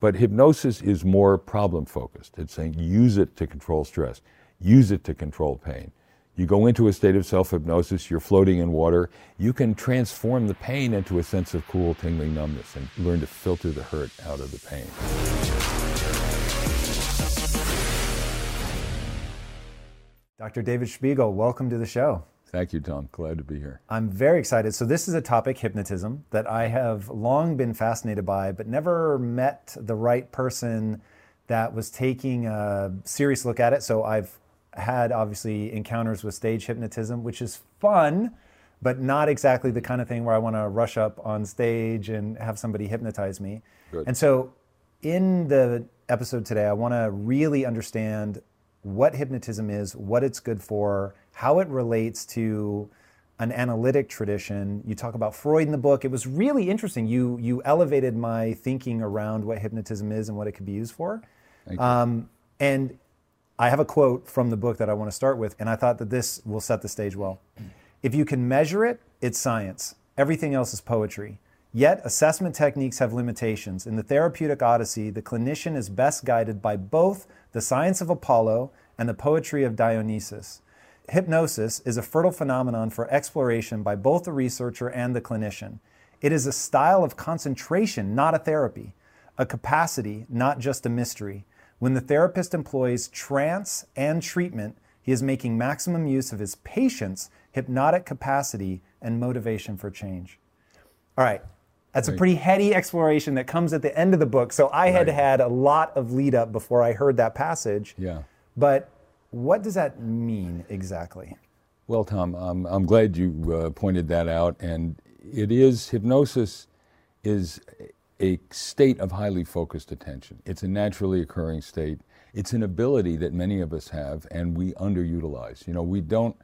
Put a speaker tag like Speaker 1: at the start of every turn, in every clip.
Speaker 1: But hypnosis is more problem focused. It's saying use it to control stress, use it to control pain. You go into a state of self hypnosis, you're floating in water, you can transform the pain into a sense of cool, tingling numbness and learn to filter the hurt out of the pain.
Speaker 2: Dr. David Spiegel, welcome to the show.
Speaker 1: Thank you, Tom. Glad to be here.
Speaker 2: I'm very excited. So, this is a topic, hypnotism, that I have long been fascinated by, but never met the right person that was taking a serious look at it. So, I've had obviously encounters with stage hypnotism, which is fun, but not exactly the kind of thing where I want to rush up on stage and have somebody hypnotize me.
Speaker 1: Good.
Speaker 2: And so, in the episode today, I want to really understand what hypnotism is, what it's good for, how it relates to an analytic tradition. You talk about Freud in the book. It was really interesting. You you elevated my thinking around what hypnotism is and what it could be used for. Um, and I have a quote from the book that I want to start with, and I thought that this will set the stage well. If you can measure it, it's science. Everything else is poetry. Yet, assessment techniques have limitations. In the therapeutic odyssey, the clinician is best guided by both the science of Apollo and the poetry of Dionysus. Hypnosis is a fertile phenomenon for exploration by both the researcher and the clinician. It is a style of concentration, not a therapy, a capacity, not just a mystery. When the therapist employs trance and treatment, he is making maximum use of his patient's hypnotic capacity and motivation for change. All right, that's a pretty heady exploration that comes at the end of the book. So I had
Speaker 1: Right.
Speaker 2: had a lot of lead up before I heard that passage.
Speaker 1: Yeah.
Speaker 2: But what does that mean exactly?
Speaker 1: Well, Tom, um, I'm glad you uh, pointed that out. And it is, hypnosis is a state of highly focused attention. It's a naturally occurring state. It's an ability that many of us have and we underutilize. You know, we don't,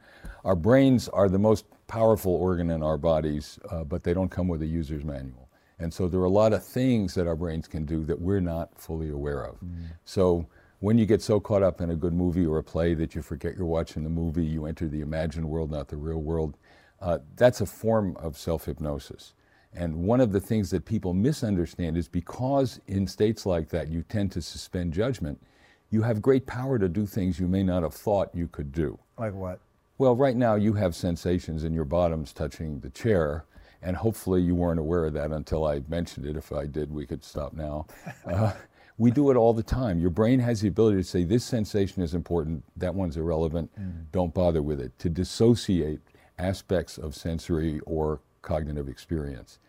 Speaker 1: our brains are the most powerful organ in our bodies, uh, but they don't come with a user's manual. And so there are a lot of things that our brains can do that we're not fully aware of. So when you get so caught up in a good movie or a play that you forget you're watching the movie, you enter the imagined world, not the real world, uh, that's a form of self hypnosis. And one of the things that people misunderstand is because in states like that you tend to suspend judgment, you have great power to do things you may not have thought you could do.
Speaker 2: Like what?
Speaker 1: Well, right now you have sensations in your bottoms touching the chair, and hopefully you weren't aware of that until I mentioned it. If I did, we could stop now. Uh, we do it all the time. Your brain has the ability to say, this sensation is important, that one's irrelevant, mm. don't bother with it, to dissociate aspects of sensory or cognitive experience.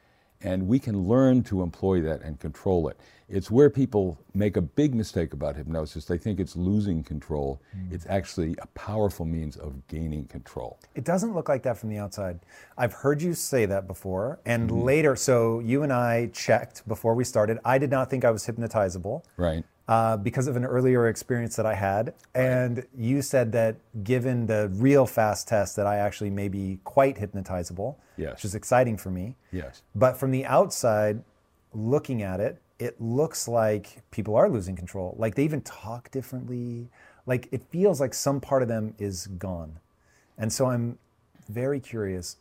Speaker 1: And we can learn to employ that and control it. It's where people make a big mistake about hypnosis. They think it's losing control. Hmm. It's actually a powerful means of gaining control.
Speaker 2: It doesn't look like that from the outside. I've heard you say that before. And hmm. later, so you and I checked before we started. I did not think I was hypnotizable.
Speaker 1: Right.
Speaker 2: Uh, because of an earlier experience that I had. And you said that given the real fast test, that I actually may be quite hypnotizable,
Speaker 1: Yes.
Speaker 2: which is exciting for me.
Speaker 1: Yes.
Speaker 2: But from the outside, looking at it, it looks like people are losing control. Like they even talk differently. Like it feels like some part of them is gone. And so I'm very curious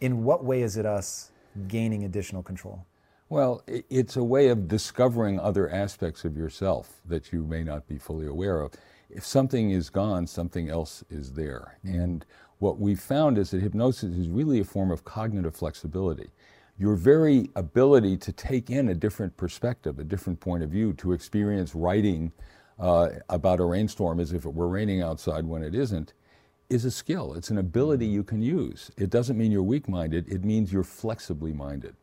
Speaker 2: in what way is it us gaining additional control?
Speaker 1: Well, it's a way of discovering other aspects of yourself that you may not be fully aware of. If something is gone, something else is there. And what we found is that hypnosis is really a form of cognitive flexibility. Your very ability to take in a different perspective, a different point of view, to experience writing uh, about a rainstorm as if it were raining outside when it isn't, is a skill. It's an ability you can use. It doesn't mean you're weak minded, it means you're flexibly minded.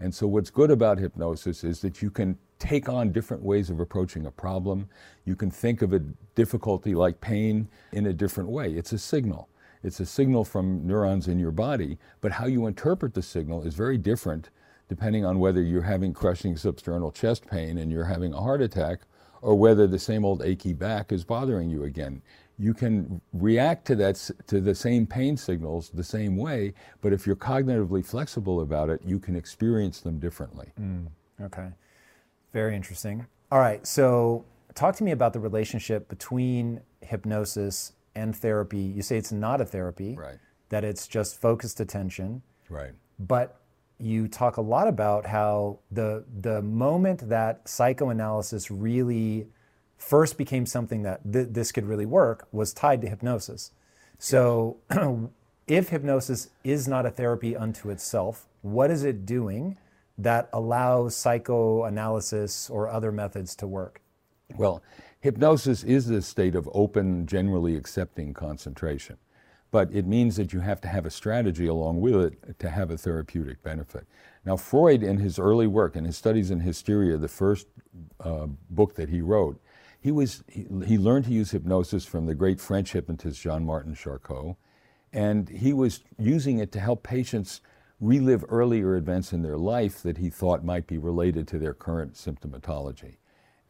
Speaker 1: And so, what's good about hypnosis is that you can take on different ways of approaching a problem. You can think of a difficulty like pain in a different way. It's a signal. It's a signal from neurons in your body, but how you interpret the signal is very different depending on whether you're having crushing substernal chest pain and you're having a heart attack, or whether the same old achy back is bothering you again. You can react to that to the same pain signals the same way, but if you're cognitively flexible about it, you can experience them differently.
Speaker 2: Mm, okay, very interesting. All right, so talk to me about the relationship between hypnosis and therapy. You say it's not a therapy,
Speaker 1: right?
Speaker 2: That it's just focused attention,
Speaker 1: right?
Speaker 2: But you talk a lot about how the the moment that psychoanalysis really first became something that th- this could really work was tied to hypnosis. So, if hypnosis is not a therapy unto itself, what is it doing that allows psychoanalysis or other methods to work?
Speaker 1: Well, hypnosis is a state of open, generally accepting concentration but it means that you have to have a strategy along with it to have a therapeutic benefit. Now, Freud, in his early work, in his studies in hysteria, the first uh, book that he wrote, he, was, he, he, learned to use hypnosis from the great French hypnotist Jean Martin Charcot, and he was using it to help patients relive earlier events in their life that he thought might be related to their current symptomatology.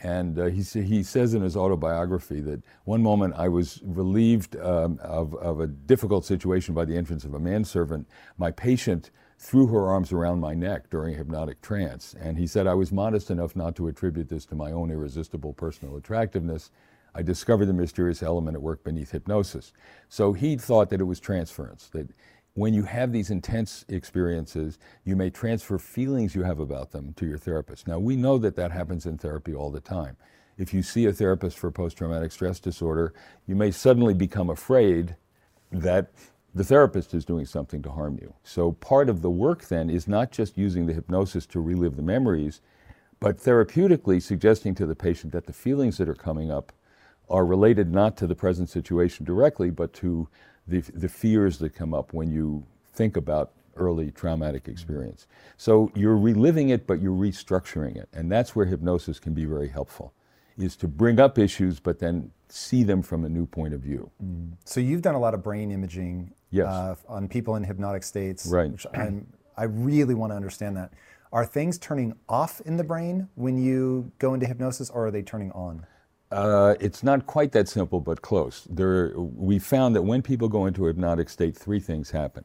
Speaker 1: And uh, he, he says in his autobiography that one moment I was relieved um, of, of a difficult situation by the entrance of a manservant. My patient threw her arms around my neck during a hypnotic trance. And he said, I was modest enough not to attribute this to my own irresistible personal attractiveness. I discovered the mysterious element at work beneath hypnosis. So he thought that it was transference, that when you have these intense experiences, you may transfer feelings you have about them to your therapist. Now, we know that that happens in therapy all the time. If you see a therapist for post traumatic stress disorder, you may suddenly become afraid that the therapist is doing something to harm you. So, part of the work then is not just using the hypnosis to relive the memories, but therapeutically suggesting to the patient that the feelings that are coming up are related not to the present situation directly, but to the, the fears that come up when you think about early traumatic experience. So you're reliving it, but you're restructuring it. And that's where hypnosis can be very helpful, is to bring up issues, but then see them from a new point of view.
Speaker 2: Mm. So you've done a lot of brain imaging
Speaker 1: yes. uh,
Speaker 2: on people in hypnotic states.
Speaker 1: Right.
Speaker 2: Which I'm, I really want to understand that. Are things turning off in the brain when you go into hypnosis, or are they turning on?
Speaker 1: Uh, it's not quite that simple, but close. There, we found that when people go into a hypnotic state, three things happen.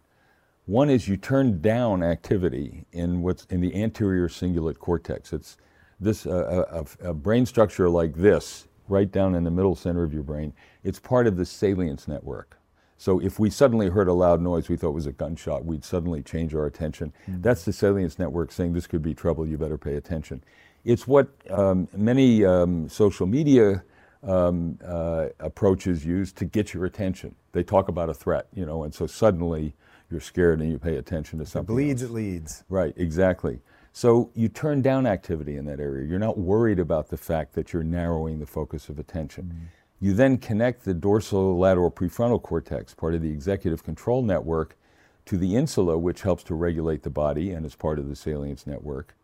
Speaker 1: One is you turn down activity in what's in the anterior cingulate cortex. It's this uh, a, a, brain structure like this, right down in the middle center of your brain. It's part of the salience network. So if we suddenly heard a loud noise we thought was a gunshot, we'd suddenly change our attention. Mm-hmm. That's the salience network saying this could be trouble. You better pay attention. It's what um, many um, social media um, uh, approaches use to get your attention. They talk about a threat, you know, and so suddenly you're scared and you pay attention to something.
Speaker 2: It bleeds,
Speaker 1: else.
Speaker 2: it leads.
Speaker 1: Right, exactly. So you turn down activity in that area. You're not worried about the fact that you're narrowing the focus of attention. Mm-hmm. You then connect the dorsolateral prefrontal cortex, part of the executive control network, to the insula, which helps to regulate the body and is part of the salience network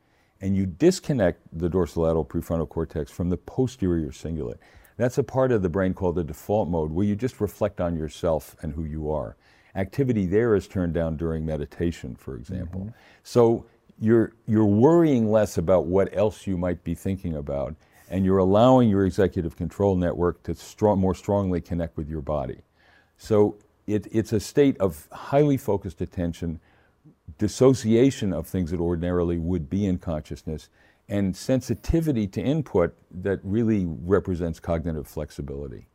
Speaker 1: and you disconnect the dorsolateral prefrontal cortex from the posterior cingulate. That's a part of the brain called the default mode where you just reflect on yourself and who you are. Activity there is turned down during meditation, for example. Mm-hmm. So you're, you're worrying less about what else you might be thinking about, and you're allowing your executive control network to strong, more strongly connect with your body. So it, it's a state of highly focused attention dissociation of things that ordinarily would be in consciousness, and sensitivity to input that really represents cognitive flexibility.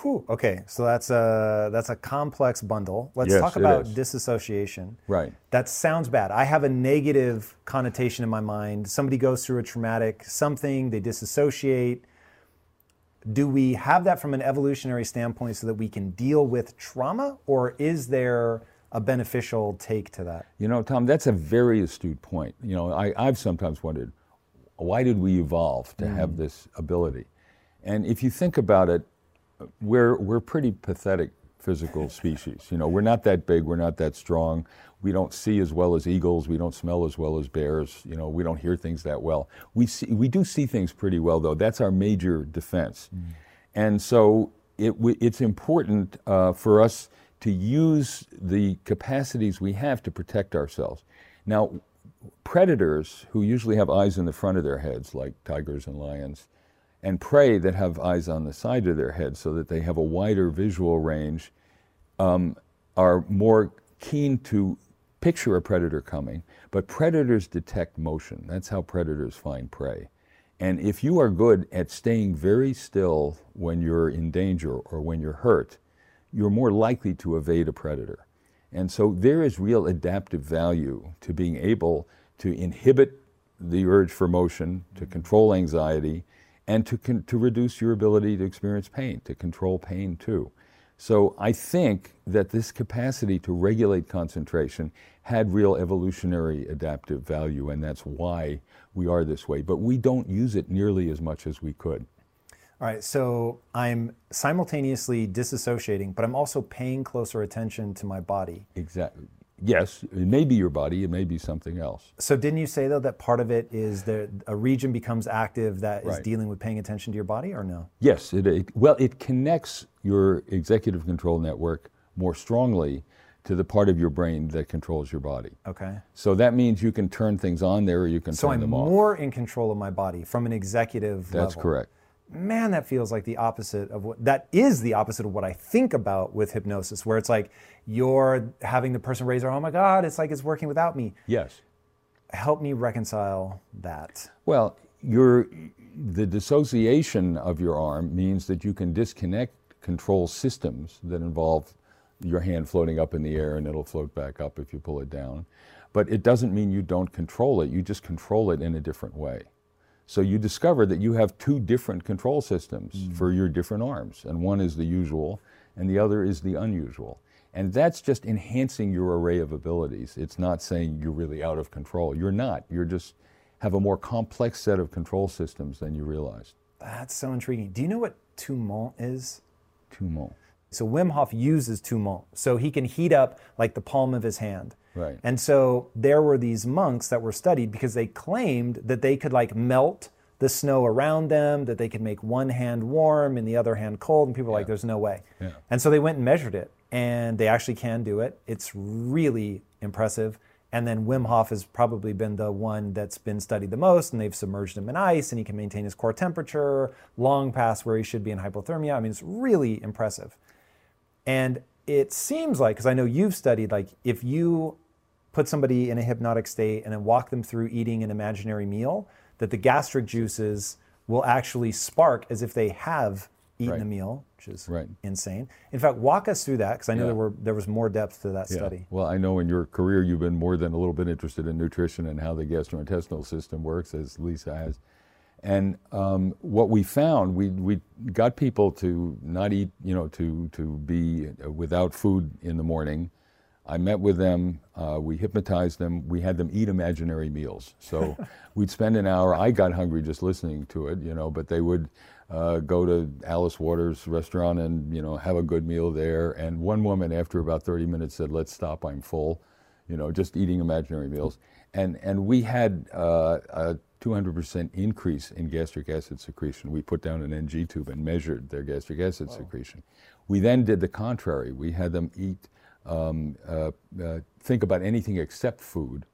Speaker 2: Whew, okay, so that's a that's a complex bundle. Let's
Speaker 1: yes,
Speaker 2: talk about disassociation.
Speaker 1: Right.
Speaker 2: That sounds bad. I have a negative connotation in my mind. Somebody goes through a traumatic something, they disassociate. Do we have that from an evolutionary standpoint so that we can deal with trauma, or is there a beneficial take to that?
Speaker 1: You know, Tom, that's a very astute point. You know, I, I've sometimes wondered, why did we evolve to mm. have this ability? And if you think about it, we're, we're pretty pathetic physical species. You know, we're not that big, we're not that strong. We don't see as well as eagles, we don't smell as well as bears, you know, we don't hear things that well. We see we do see things pretty well though. That's our major defense. Mm. And so it, it's important uh, for us to use the capacities we have to protect ourselves. Now, predators who usually have eyes in the front of their heads, like tigers and lions, and prey that have eyes on the side of their head so that they have a wider visual range, um, are more keen to picture a predator coming. But predators detect motion. That's how predators find prey. And if you are good at staying very still when you're in danger or when you're hurt, you're more likely to evade a predator. And so there is real adaptive value to being able to inhibit the urge for motion, to control anxiety, and to, con- to reduce your ability to experience pain, to control pain too. So I think that this capacity to regulate concentration had real evolutionary adaptive value, and that's why we are this way. But we don't use it nearly as much as we could.
Speaker 2: All right, so I'm simultaneously disassociating, but I'm also paying closer attention to my body.
Speaker 1: Exactly. Yes, it may be your body, it may be something else.
Speaker 2: So didn't you say though that part of it is that a region becomes active that is
Speaker 1: Right.
Speaker 2: dealing with paying attention to your body or no?
Speaker 1: Yes, it, it well, it connects your executive control network more strongly to the part of your brain that controls your body.
Speaker 2: Okay.
Speaker 1: So that means you can turn things on there or you can
Speaker 2: So
Speaker 1: turn
Speaker 2: I'm
Speaker 1: them off.
Speaker 2: more in control of my body from an executive
Speaker 1: That's
Speaker 2: level.
Speaker 1: correct.
Speaker 2: Man, that feels like the opposite of what that is the opposite of what I think about with hypnosis, where it's like you're having the person raise their oh my God, it's like it's working without me.
Speaker 1: Yes.
Speaker 2: Help me reconcile that.
Speaker 1: Well, your the dissociation of your arm means that you can disconnect control systems that involve your hand floating up in the air and it'll float back up if you pull it down. But it doesn't mean you don't control it, you just control it in a different way. So you discover that you have two different control systems mm. for your different arms, and one is the usual and the other is the unusual. And that's just enhancing your array of abilities. It's not saying you're really out of control. You're not. You're just have a more complex set of control systems than you realized.
Speaker 2: That's so intriguing. Do you know what tumont is?
Speaker 1: Tummo.
Speaker 2: So Wim Hof uses tumont. So he can heat up like the palm of his hand.
Speaker 1: Right.
Speaker 2: And so there were these monks that were studied because they claimed that they could like melt the snow around them, that they could make one hand warm and the other hand cold. And people were like, there's no way.
Speaker 1: Yeah.
Speaker 2: And so they went and measured it. And they actually can do it. It's really impressive. And then Wim Hof has probably been the one that's been studied the most, and they've submerged him in ice, and he can maintain his core temperature long past where he should be in hypothermia. I mean, it's really impressive. And it seems like, because I know you've studied, like if you put somebody in a hypnotic state and then walk them through eating an imaginary meal, that the gastric juices will actually spark as if they have eaten
Speaker 1: Right.
Speaker 2: a meal, which is
Speaker 1: Right.
Speaker 2: insane. In fact, walk us through that because I know
Speaker 1: Yeah.
Speaker 2: there were there was more depth to that
Speaker 1: Yeah.
Speaker 2: study.
Speaker 1: Well, I know in your career you've been more than a little bit interested in nutrition and how the gastrointestinal system works, as Lisa has. And um, what we found, we, we got people to not eat, you know, to, to be without food in the morning. I met with them, uh, we hypnotized them, we had them eat imaginary meals. So we'd spend an hour, I got hungry just listening to it, you know, but they would uh, go to Alice Waters restaurant and, you know, have a good meal there. And one woman, after about 30 minutes, said, let's stop, I'm full, you know, just eating imaginary meals. And, and we had uh, a 200% increase in gastric acid secretion. We put down an NG tube and measured their gastric acid secretion. We then did the contrary. We had them eat, um, uh, uh, think about anything except food,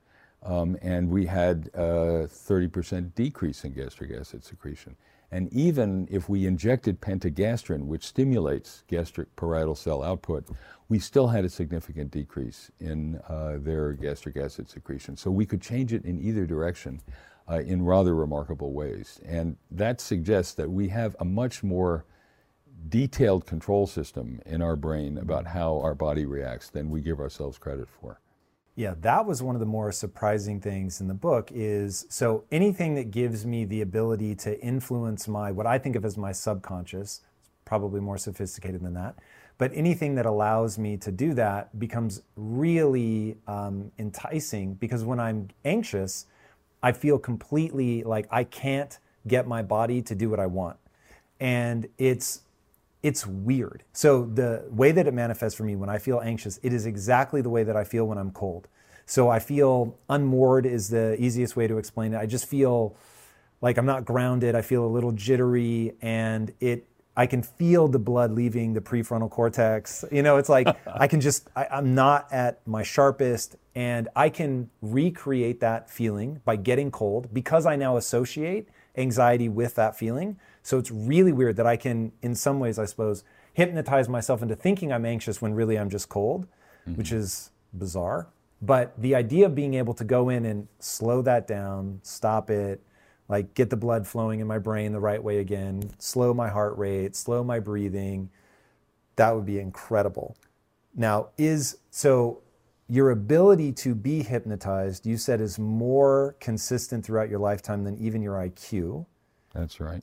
Speaker 1: um, and we had a 30% decrease in gastric acid secretion. And even if we injected pentagastrin, which stimulates gastric parietal cell output, we still had a significant decrease in uh, their gastric acid secretion. So we could change it in either direction uh, in rather remarkable ways. And that suggests that we have a much more detailed control system in our brain about how our body reacts than we give ourselves credit for.
Speaker 2: Yeah, that was one of the more surprising things in the book is so anything that gives me the ability to influence my what I think of as my subconscious, probably more sophisticated than that, but anything that allows me to do that becomes really um, enticing because when I'm anxious, I feel completely like I can't get my body to do what I want. And it's it's weird. So the way that it manifests for me when I feel anxious, it is exactly the way that I feel when I'm cold. So I feel unmoored is the easiest way to explain it. I just feel like I'm not grounded. I feel a little jittery and it
Speaker 3: I can feel the blood leaving the prefrontal cortex. You know, it's like I can just, I, I'm not at my sharpest, and I can recreate that feeling by getting cold because I now associate anxiety with that feeling. So it's really weird that I can, in some ways, I suppose, hypnotize myself into thinking I'm anxious when really I'm just cold, mm-hmm. which is bizarre. But the idea of being able to go in and slow that down, stop it, like get the blood flowing in my brain the right way again, slow my heart rate, slow my breathing. That would be incredible. Now, is so your ability to be hypnotized, you said, is more consistent throughout your lifetime than even your IQ.
Speaker 1: That's right.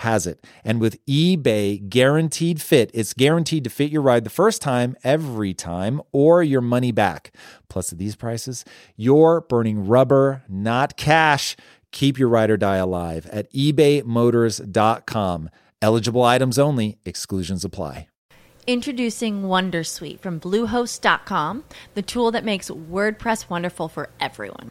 Speaker 4: has it. And with eBay guaranteed fit, it's guaranteed to fit your ride the first time, every time, or your money back. Plus, at these prices, you're burning rubber, not cash. Keep your ride or die alive at ebaymotors.com. Eligible items only, exclusions apply.
Speaker 5: Introducing Wondersuite from Bluehost.com, the tool that makes WordPress wonderful for everyone.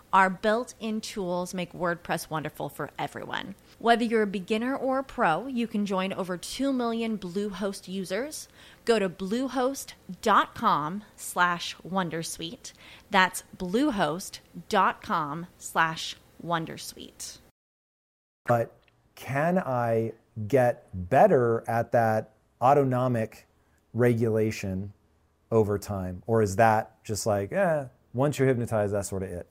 Speaker 5: Our built in tools make WordPress wonderful for everyone. Whether you're a beginner or a pro, you can join over 2 million Bluehost users. Go to bluehost.com slash wondersuite. That's bluehost.com slash wondersuite.
Speaker 3: But can I get better at that autonomic regulation over time? Or is that just like, eh, once you're hypnotized, that's sort of it?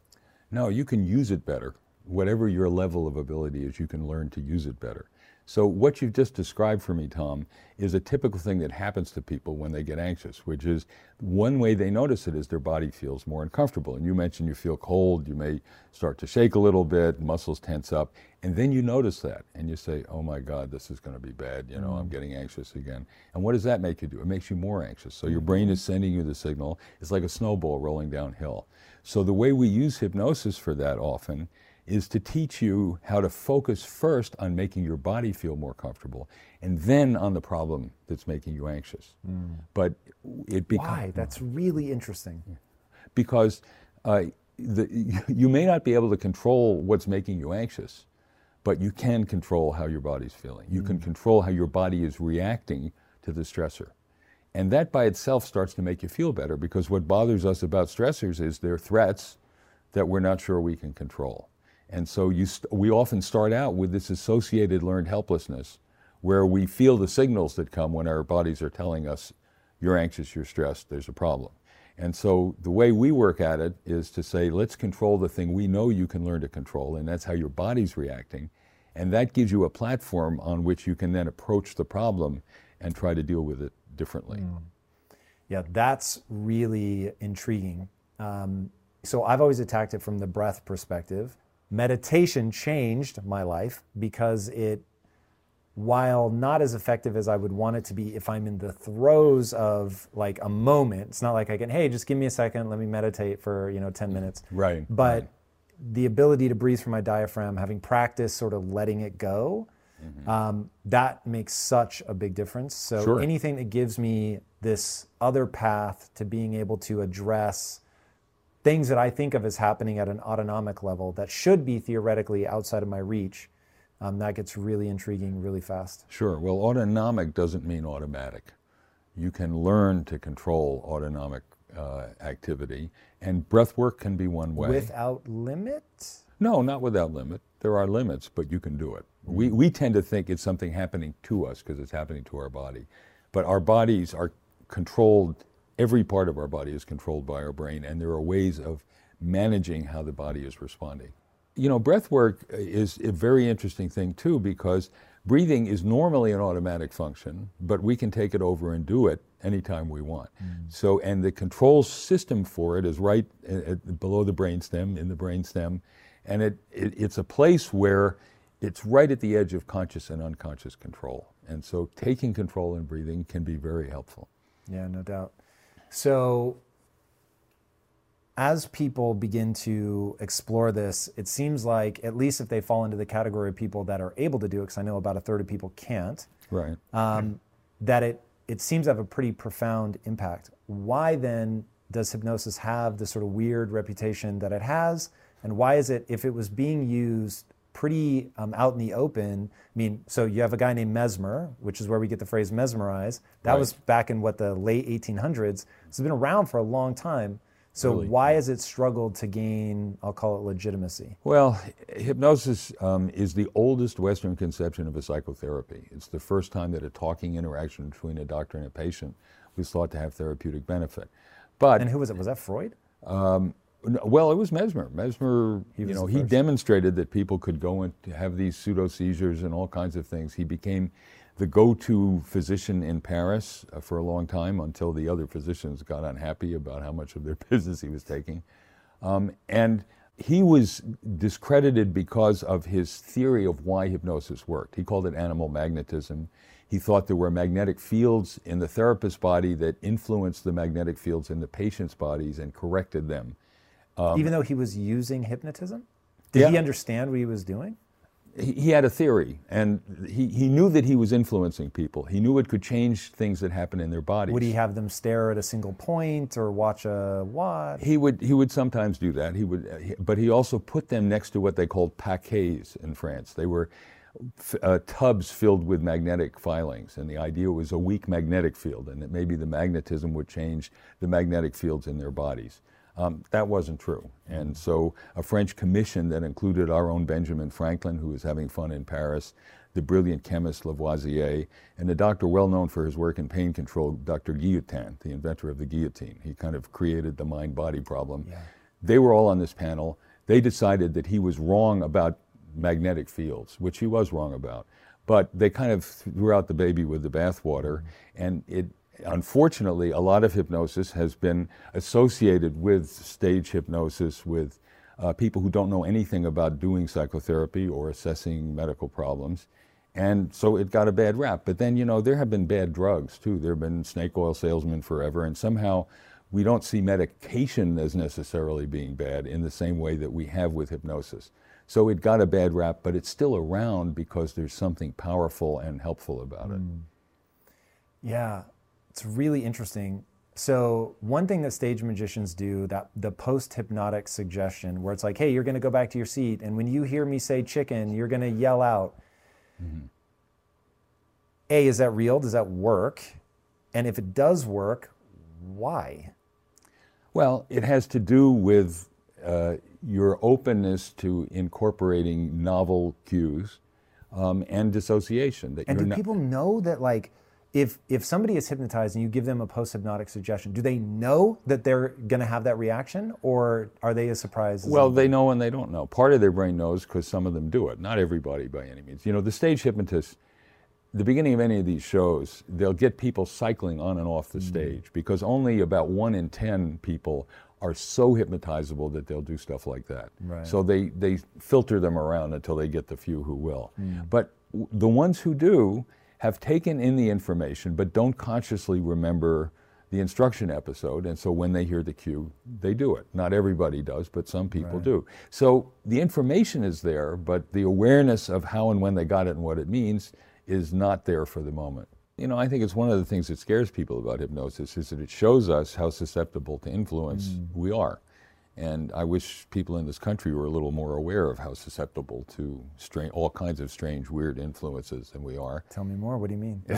Speaker 1: No, you can use it better. Whatever your level of ability is, you can learn to use it better. So, what you've just described for me, Tom, is a typical thing that happens to people when they get anxious, which is one way they notice it is their body feels more uncomfortable. And you mentioned you feel cold, you may start to shake a little bit, muscles tense up, and then you notice that and you say, oh my God, this is going to be bad. You know, mm. I'm getting anxious again. And what does that make you do? It makes you more anxious. So, your brain is sending you the signal. It's like a snowball rolling downhill. So, the way we use hypnosis for that often is to teach you how to focus first on making your body feel more comfortable and then on the problem that's making you anxious. But it becomes
Speaker 2: Why? That's really interesting.
Speaker 1: because uh, the, you may not be able to control what's making you anxious, but you can control how your body's feeling. You can control how your body is reacting to the stressor. And that by itself starts to make you feel better because what bothers us about stressors is they're threats that we're not sure we can control. And so st- we often start out with this associated learned helplessness where we feel the signals that come when our bodies are telling us, you're anxious, you're stressed, there's a problem. And so the way we work at it is to say, let's control the thing we know you can learn to control, and that's how your body's reacting. And that gives you a platform on which you can then approach the problem and try to deal with it differently.
Speaker 2: Yeah, that's really intriguing. Um, so I've always attacked it from the breath perspective. Meditation changed my life because it, while not as effective as I would want it to be if I'm in the throes of like a moment, it's not like I can, hey, just give me a second, let me meditate for, you know, 10 minutes.
Speaker 1: Right,
Speaker 2: But
Speaker 1: right.
Speaker 2: the ability to breathe from my diaphragm, having practiced sort of letting it go, um, that makes such a big difference. So
Speaker 1: Sure.
Speaker 2: anything that gives me this other path to being able to address things that I think of as happening at an autonomic level that should be theoretically outside of my reach, um, that gets really intriguing really fast.
Speaker 1: Sure. Well, autonomic doesn't mean automatic. You can learn to control autonomic uh, activity, and breath work can be one way.
Speaker 2: Without limit?
Speaker 1: No, not without limit. There are limits, but you can do it. We, we tend to think it's something happening to us because it's happening to our body. But our bodies are controlled, every part of our body is controlled by our brain, and there are ways of managing how the body is responding. You know, breath work uh, is a very interesting thing too because breathing is normally an automatic function, but we can take it over and do it anytime we want. Mm. So, and the control system for it is right at, at- below the brainstem, in the brainstem, and it, it, it's a place where it's right at the edge of conscious and unconscious control. And so taking control in breathing can be very helpful.
Speaker 2: Yeah, no doubt. So, as people begin to explore this, it seems like, at least if they fall into the category of people that are able to do it, because I know about a third of people can't,
Speaker 1: Right.
Speaker 2: um, that it, it seems to have a pretty profound impact. Why then does hypnosis have the sort of weird reputation that it has? And why is it, if it was being used pretty um, out in the open? I mean, so you have a guy named Mesmer, which is where we get the phrase mesmerize. That
Speaker 1: Right.
Speaker 2: was back in what, the late 1800s. It's been around for a long time. So
Speaker 1: Really,
Speaker 2: why has it struggled to gain, I'll call it legitimacy?
Speaker 1: Well, hypnosis um, is the oldest Western conception of a psychotherapy. It's the first time that a talking interaction between a doctor and a patient was thought to have therapeutic benefit. But
Speaker 2: And who was it? Was that Freud?
Speaker 1: Um, well, it was Mesmer. Mesmer, you
Speaker 2: was
Speaker 1: know, he demonstrated that people could go and have these pseudo seizures and all kinds of things. He became the go-to physician in Paris uh, for a long time until the other physicians got unhappy about how much of their business he was taking. Um, and he was discredited because of his theory of why hypnosis worked. He called it animal magnetism. He thought there were magnetic fields in the therapist's body that influenced the magnetic fields in the patient's bodies and corrected them.
Speaker 2: Even though he was using hypnotism? Did
Speaker 1: Yeah.
Speaker 2: he understand what he was doing?
Speaker 1: He, he had a theory, and he, he knew that he was influencing people. He knew it could change things that happen in their bodies.
Speaker 2: Would he have them stare at a single point or watch a watch?
Speaker 1: He would he would sometimes do that. He would, but he also put them next to what they called baquets in France. They were f- uh, tubs filled with magnetic filings, and the idea was a weak magnetic field, and that maybe the magnetism would change the magnetic fields in their bodies. Um, that wasn't true, and so a French commission that included our own Benjamin Franklin, who was having fun in Paris, the brilliant chemist Lavoisier, and a doctor well known for his work in pain control, Dr. Guillotin, the inventor of the guillotine. He kind of created the mind body problem. They were all on this panel. They decided that he was wrong about magnetic fields, which he was wrong about. But they kind of threw out the baby with the bathwater, and it unfortunately, a lot of hypnosis has been associated with stage hypnosis, with uh, people who don't know anything about doing psychotherapy or assessing medical problems. And so it got a bad rap. But then, you know, there have been bad drugs too. There have been snake oil salesmen forever. And somehow we don't see medication as necessarily being bad in the same way that we have with hypnosis. So it got a bad rap, but it's still around because there's something powerful and helpful about it.
Speaker 2: Yeah, it's really interesting. So one thing that stage magicians do, that the post-hypnotic suggestion, where it's like, hey, you're going to go back to your seat, and when you hear me say chicken, you're going to yell out. A, is that real? Does that work? And if it does work, why?
Speaker 1: Well, it has to do with uh, your openness to incorporating novel cues um, and dissociation. That
Speaker 2: And do
Speaker 1: not-
Speaker 2: people know that like if if somebody is hypnotized and you give them a post hypnotic suggestion, do they know that they're going to have that reaction, or are they as surprised? As
Speaker 1: Well, they know and they don't know. Part of their brain knows because some of them do it. Not everybody by any means. You know, the stage hypnotists, the beginning of any of these shows, they'll get people cycling on and off the mm. stage because only about one in 10 people are so hypnotizable that they'll do stuff like that.
Speaker 2: Right.
Speaker 1: So they, they filter them around until they get the few who will. Mm. But w- the ones who do have taken in the information but don't consciously remember the instruction episode, and so when they hear the cue, they do it. Not everybody does, but some people do. So the information is there, but the awareness of how and when they got it and what it means is not there for the moment. You know, I think it's one of the things that scares people about hypnosis is that it shows us how susceptible to influence mm. we are. And I wish people in this country were a little more aware of how susceptible to strange, all kinds of strange, weird influences than we are.
Speaker 2: Tell me more. What do you mean?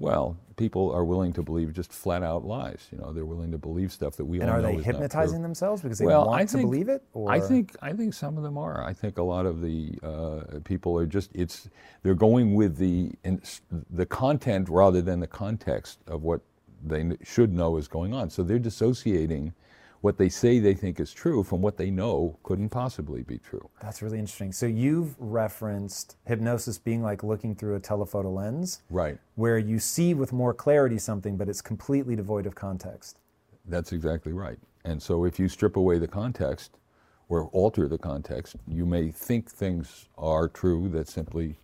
Speaker 1: Well, people are willing to believe just flat out lies. You know, they're willing to believe stuff that we
Speaker 2: And
Speaker 1: all
Speaker 2: are
Speaker 1: know
Speaker 2: they
Speaker 1: is not
Speaker 2: hypnotizing themselves because they
Speaker 1: well,
Speaker 2: want
Speaker 1: I
Speaker 2: to believe it? Or
Speaker 1: I think I think some of them are. I think a lot of the uh, people are just it's they're going with the in, the content rather than the context of what they should know is going on. So they're dissociating what they say they think is true from what they know couldn't possibly be true.
Speaker 2: that's really interesting. So you've referenced hypnosis being like looking through a telephoto lens,
Speaker 1: Right.
Speaker 2: where you see with more clarity something, but it's completely devoid of context.
Speaker 1: That's exactly right. And so if you strip away the context or alter the context, you may think things are true that simply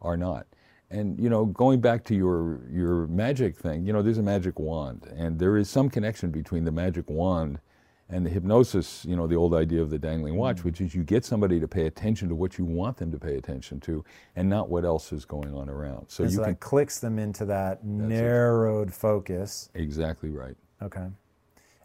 Speaker 1: are not. And you know, going back to your your magic thing, you know, there's a magic wand, and there is some connection between the magic wand and the hypnosis. You know, the old idea of the dangling watch, mm. which is you get somebody to pay attention to what you want them to pay attention to, and not what else is going on around. So
Speaker 2: And
Speaker 1: you
Speaker 2: so
Speaker 1: can
Speaker 2: that clicks them into that narrowed focus.
Speaker 1: exactly right.
Speaker 2: Okay.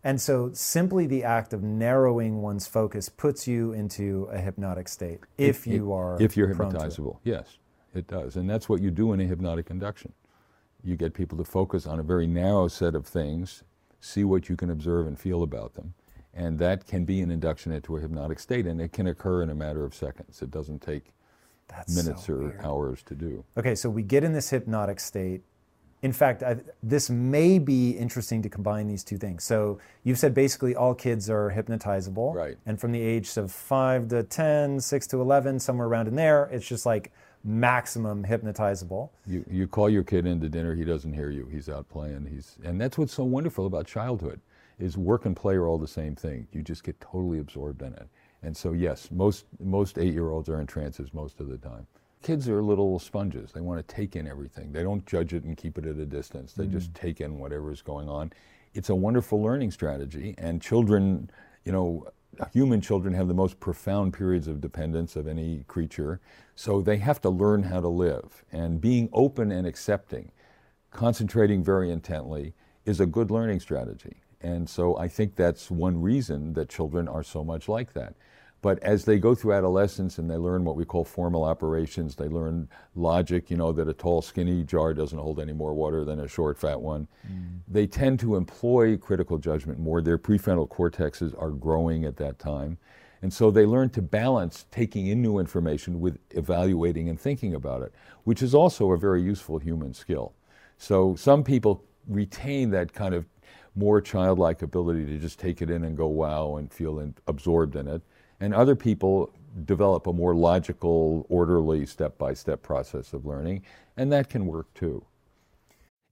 Speaker 2: And so simply the act of narrowing one's focus puts you into a hypnotic state if
Speaker 1: It-
Speaker 2: you are
Speaker 1: if you're
Speaker 2: it.
Speaker 1: hypnotizable yes it does and that's what you do in a hypnotic induction you get people to focus on a very narrow set of things see what you can observe and feel about them and that can be an induction into a hypnotic state and it can occur in a matter of seconds it doesn't take
Speaker 2: That's
Speaker 1: minutes
Speaker 2: so
Speaker 1: or
Speaker 2: weird.
Speaker 1: hours to do
Speaker 2: Okay, so we get in this hypnotic state. In fact, I, this may be interesting to combine these two things. So you've said basically all kids are hypnotizable.
Speaker 1: Right.
Speaker 2: And from the age of 5 to 10, 6 to 11, somewhere around in there, it's just like maximum hypnotizable.
Speaker 1: you, you call your kid into dinner he doesn't hear you he's out playing he's and that's what's so wonderful about childhood is work and play are all the same thing. You just get totally absorbed in it. And so yes most most eight year olds are in trances most of the time. Kids are little sponges. They want to take in everything. They don't judge it and keep it at a distance. They just mm-hmm. take in whatever is going on. It's a wonderful learning strategy. And children you know human children have the most profound periods of dependence of any creature. So they have to learn how to live. And being open and accepting concentrating very intently is a good learning strategy and so i think that's one reason that children are so much like that but as they go through adolescence and they learn what we call formal operations, they learn logic, you know, that a tall, skinny jar doesn't hold any more water than a short, fat one. Mm. They tend to employ critical judgment more. Their prefrontal cortexes are growing at that time. And so they learn to balance taking in new information with evaluating and thinking about it, which is also a very useful human skill. So some people retain that kind of more childlike ability to just take it in and go wow and feel in, absorbed in it. And other people develop a more logical, orderly, step by step process of learning, and that can work too.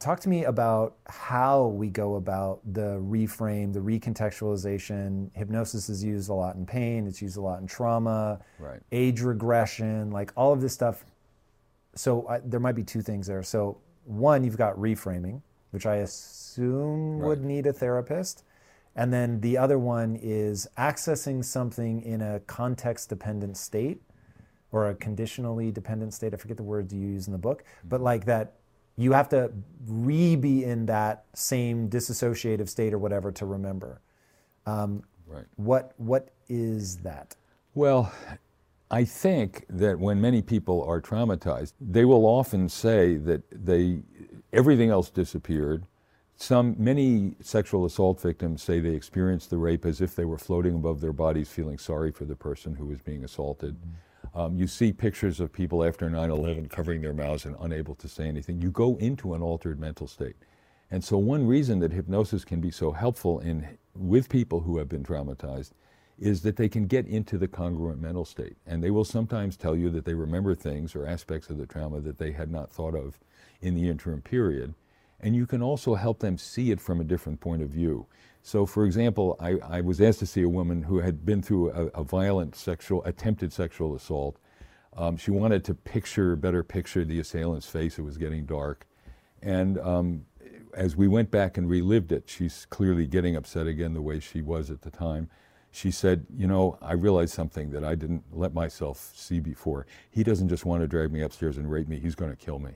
Speaker 2: talk to me about how we go about the reframe, the recontextualization. Hypnosis is used a lot in pain, it's used a lot in trauma,
Speaker 1: Right.
Speaker 2: age regression, like all of this stuff. So I, there might be two things there. So one, you've got reframing, which I assume would need a therapist. And then the other one is accessing something in a context dependent state or a conditionally dependent state. I forget the words you use in the book, but mm-hmm. like that you have to re be in that same disassociative state or whatever to remember. Um,
Speaker 1: Right.
Speaker 2: What what is that?
Speaker 1: Well, I think that when many people are traumatized, they will often say that they everything else disappeared. Some many sexual assault victims say they experienced the rape as if they were floating above their bodies, feeling sorry for the person who was being assaulted. Um, you see pictures of people after 9/11 covering their mouths and unable to say anything. You go into an altered mental state. And so one reason that hypnosis can be so helpful in with people who have been traumatized is that they can get into the congruent mental state. And they will sometimes tell you that they remember things or aspects of the trauma that they had not thought of in the interim period. And you can also help them see it from a different point of view. So, for example, I, I was asked to see a woman who had been through a, a violent sexual, attempted sexual assault. Um, she wanted to picture, better picture the assailant's face. It was getting dark. And um, as we went back and relived it, she's clearly getting upset again the way she was at the time. She said, You know, I realized something that I didn't let myself see before. He doesn't just want to drag me upstairs and rape me, he's going to kill me.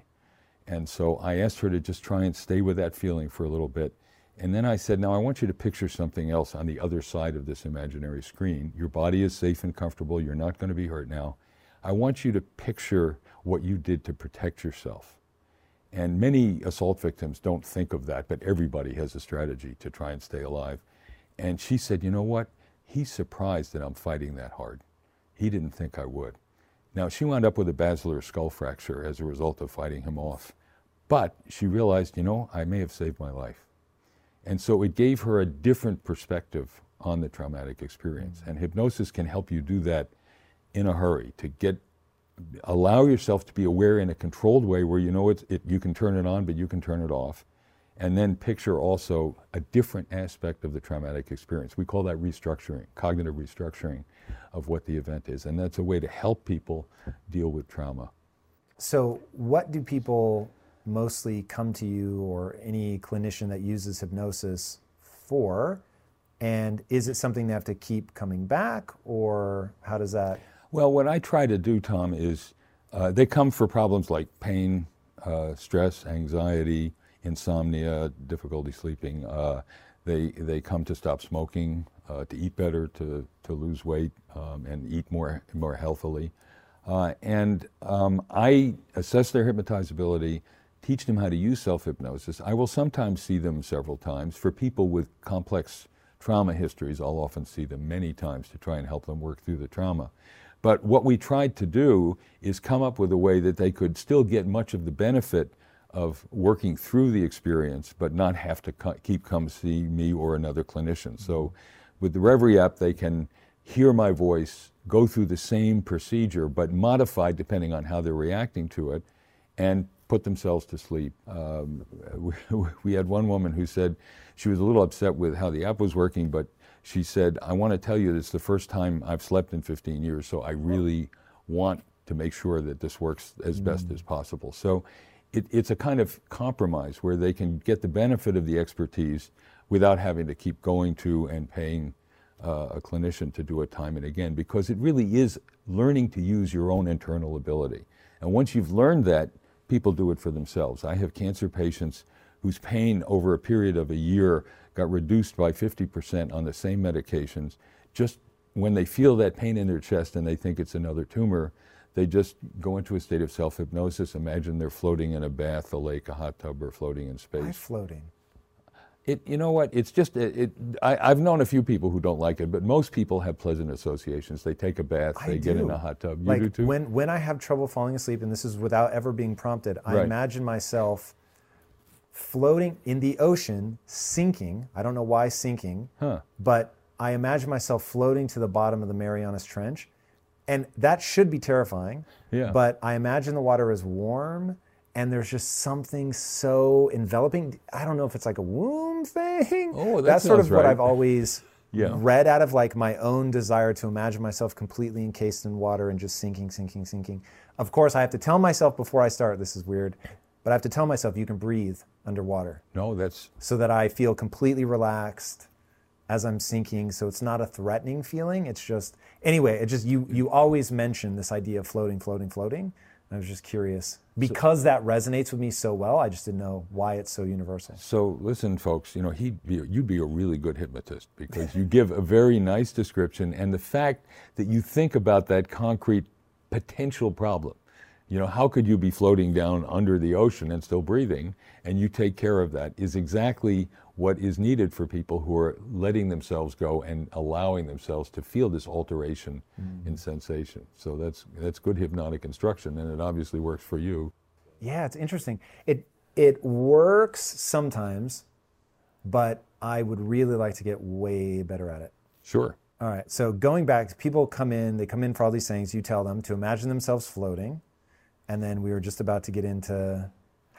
Speaker 1: And so I asked her to just try and stay with that feeling for a little bit. And then I said, Now I want you to picture something else on the other side of this imaginary screen. Your body is safe and comfortable. You're not going to be hurt now. I want you to picture what you did to protect yourself. And many assault victims don't think of that, but everybody has a strategy to try and stay alive. And she said, You know what? He's surprised that I'm fighting that hard. He didn't think I would. Now, she wound up with a basilar skull fracture as a result of fighting him off. But she realized, you know, I may have saved my life. And so it gave her a different perspective on the traumatic experience. Mm-hmm. And hypnosis can help you do that in a hurry to get allow yourself to be aware in a controlled way where you know it's, it, you can turn it on, but you can turn it off. And then picture also a different aspect of the traumatic experience. We call that restructuring, cognitive restructuring of what the event is. And that's a way to help people deal with trauma.
Speaker 2: So, what do people mostly come to you or any clinician that uses hypnosis for? And is it something they have to keep coming back, or how does that?
Speaker 1: Well, what I try to do, Tom, is uh, they come for problems like pain, uh, stress, anxiety, insomnia, difficulty sleeping. Uh, they, they come to stop smoking, uh, to eat better, to, to lose weight, um, and eat more, more healthily. Uh, and um, I assess their hypnotizability, teach them how to use self hypnosis. I will sometimes see them several times. For people with complex trauma histories, I'll often see them many times to try and help them work through the trauma. But what we tried to do is come up with a way that they could still get much of the benefit of working through the experience, but not have to co- keep come see me or another clinician. So with the Reverie app, they can hear my voice, go through the same procedure, but modified depending on how they're reacting to it, and put themselves to sleep. Um, we, we had one woman who said she was a little upset with how the app was working, but she said, I want to tell you this is the first time I've slept in 15 years, so I really want to make sure that this works as best as possible. So it, it's a kind of compromise where they can get the benefit of the expertise without having to keep going to and paying uh, a clinician to do it time and again because it really is learning to use your own internal ability. And once you've learned that, people do it for themselves. I have cancer patients whose pain over a period of a year got reduced by 50% on the same medications. Just when they feel that pain in their chest and they think it's another tumor, they just go into a state of self hypnosis. Imagine they're floating in a bath, a lake, a hot tub, or floating in space.
Speaker 2: Why floating?
Speaker 1: It, you know what? It's just it. it I, I've known a few people who don't like it, but most people have pleasant associations. They take a bath,
Speaker 2: I
Speaker 1: they get in a hot tub. You
Speaker 2: like
Speaker 1: do too.
Speaker 2: when when I have trouble falling asleep, and this is without ever being prompted, I
Speaker 1: Right.
Speaker 2: imagine myself floating in the ocean, sinking. I don't know why sinking,
Speaker 1: Huh.
Speaker 2: but I imagine myself floating to the bottom of the Marianas Trench, and that should be terrifying.
Speaker 1: Yeah.
Speaker 2: But I imagine the water is warm. And there's just something so enveloping. I don't know if it's like a womb thing.
Speaker 1: Oh, that
Speaker 2: That's sort of
Speaker 1: sounds
Speaker 2: what. I've always
Speaker 1: Yeah.
Speaker 2: read out of like my own desire to imagine myself completely encased in water and just sinking, sinking, sinking. Of course, I have to tell myself before I start, this is weird, but I have to tell myself you can breathe underwater
Speaker 1: no, that's
Speaker 2: so that I feel completely relaxed as I'm sinking. So it's not a threatening feeling. It's just, anyway, it just, you, you always mention this idea of floating, floating, floating. I was just curious. Because that resonates with me so well, I just didn't know why it's so universal.
Speaker 1: So listen, folks. You know, he'd be, you'd be a really good hypnotist because you give a very nice description, and the fact that you think about that concrete potential problem. You know, how could you be floating down under the ocean and still breathing? And you take care of that is exactly what is needed for people who are letting themselves go and allowing themselves to feel this alteration mm. in sensation. So that's that's good hypnotic instruction, and it obviously works for you.
Speaker 2: Yeah, it's interesting. It it works sometimes, but I would really like to get way better at it.
Speaker 1: Sure.
Speaker 2: All right. So going back, people come in, they come in for all these things. You tell them to imagine themselves floating, and then we were just about to get into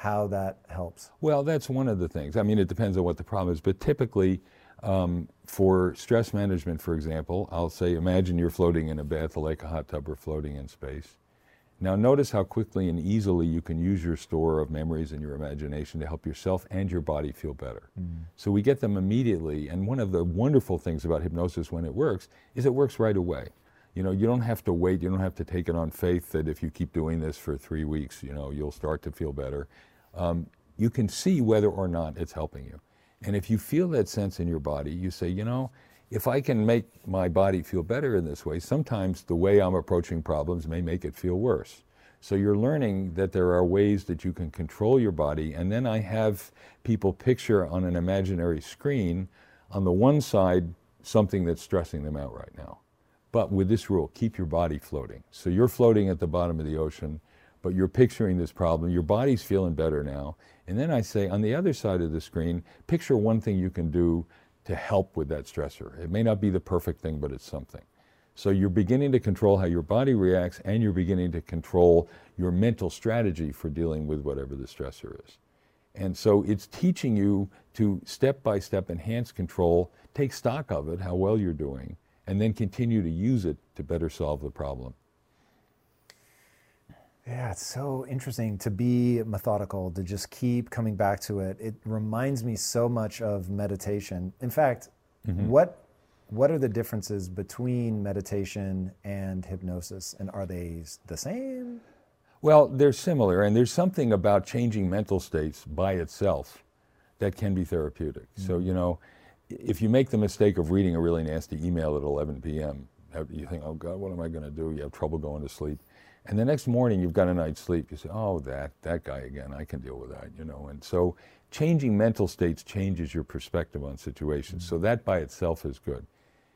Speaker 2: how that helps.
Speaker 1: Well, that's one of the things. I mean, it depends on what the problem is, but typically, um, for stress management, for example, I'll say, imagine you're floating in a bath, a lake, a hot tub, or floating in space. Now, notice how quickly and easily you can use your store of memories and your imagination to help yourself and your body feel better. So we get them immediately, and one of the wonderful things about hypnosis when it works is it works right away. You know, you don't have to wait. You don't have to take it on faith that if you keep doing this for three weeks, you know, you'll start to feel better. Um, you can see whether or not it's helping you. And if you feel that sense in your body, you say, you know, if I can make my body feel better in this way, sometimes the way I'm approaching problems may make it feel worse. So you're learning that there are ways that you can control your body. And then I have people picture on an imaginary screen on the one side something that's stressing them out right now. But with this rule, keep your body floating. So you're floating at the bottom of the ocean, but you're picturing this problem. Your body's feeling better now. And then I say, on the other side of the screen, picture one thing you can do to help with that stressor. It may not be the perfect thing, but it's something. So you're beginning to control how your body reacts, and you're beginning to control your mental strategy for dealing with whatever the stressor is. And so it's teaching you to step by step enhance control, take stock of it, how well you're doing, and then continue to use it to better solve the problem.
Speaker 2: Yeah, it's so interesting to be methodical, to just keep coming back to it. It reminds me so much of meditation. In fact, mm-hmm. what what are the differences between meditation and hypnosis and are they the same?
Speaker 1: Well, they're similar, and there's something about changing mental states by itself that can be therapeutic. So, mm-hmm. you know, if you make the mistake of reading a really nasty email at 11 p.m., you think, oh God, what am I going to do? You have trouble going to sleep. And the next morning, you've got a night's sleep. You say, oh, that, that guy again, I can deal with that, you know. And so changing mental states changes your perspective on situations. So that by itself is good.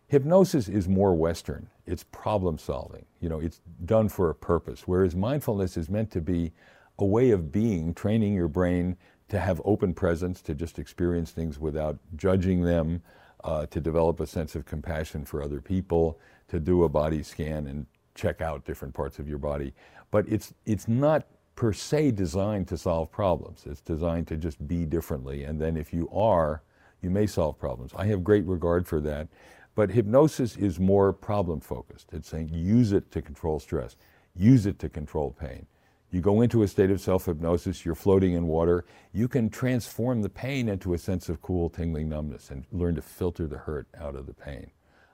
Speaker 1: Hypnosis is more Western. It's problem solving. You know, it's done for a purpose. Whereas mindfulness is meant to be a way of being, training your brain to have open presence, to just experience things without judging them, uh, to develop a sense of compassion for other people, to do a body scan and check out different parts of your body. But it's it's not per se designed to solve problems. It's designed to just be differently. And then if you are, you may solve problems. I have great regard for that. But hypnosis is more problem focused. It's saying use it to control stress, use it to control pain. You go into a state of self hypnosis, you're floating in water, you can transform the pain into a sense of cool, tingling numbness and learn to filter the hurt out of the pain.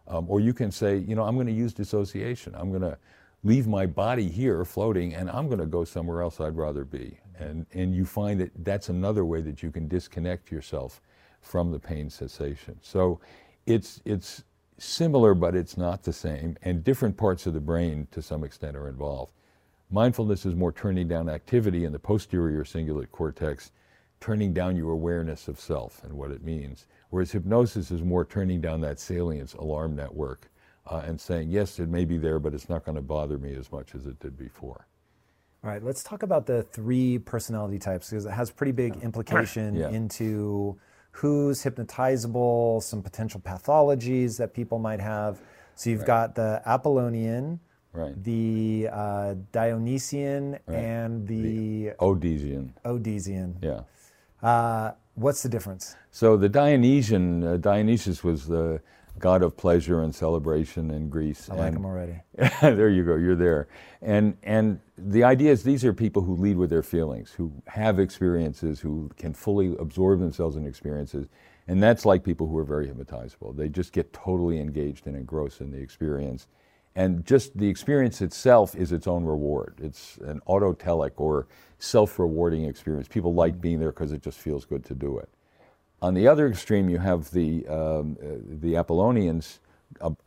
Speaker 1: Um, or you can say, you know, I'm going to use dissociation. I'm going to leave my body here floating and I'm going to go somewhere else I'd rather be. And, and you find that that's another way that you can disconnect yourself from the pain cessation. So it's, it's similar, but it's not the same. And different parts of the brain, to some extent, are involved. Mindfulness is more turning down activity in the posterior cingulate cortex, turning down your awareness of self and what it means. Whereas hypnosis is more turning down that salience alarm network uh, and saying, yes, it may be there, but it's not going to bother me as much as it did before.
Speaker 2: All right, let's talk about the three personality types because it has pretty big implication
Speaker 1: Yeah.
Speaker 2: into who's hypnotizable, some potential pathologies that people might have. So you've got the Apollonian,
Speaker 1: Right.
Speaker 2: the uh, Dionysian,
Speaker 1: Right.
Speaker 2: and the,
Speaker 1: Odyssean,
Speaker 2: Odyssean.
Speaker 1: yeah.
Speaker 2: Uh, what's the difference?
Speaker 1: So the Dionysian, uh, Dionysus was the god of pleasure and celebration in Greece.
Speaker 2: I like
Speaker 1: and-
Speaker 2: them already.
Speaker 1: there you go. You're there. And and the idea is these are people who lead with their feelings, who have experiences, who can fully absorb themselves in experiences, and that's like people who are very hypnotizable. They just get totally engaged and engrossed in the experience, and just the experience itself is its own reward. It's an autotelic or self-rewarding experience. People like being there because it just feels good to do it. On the other extreme, you have the um, uh, the Apollonians.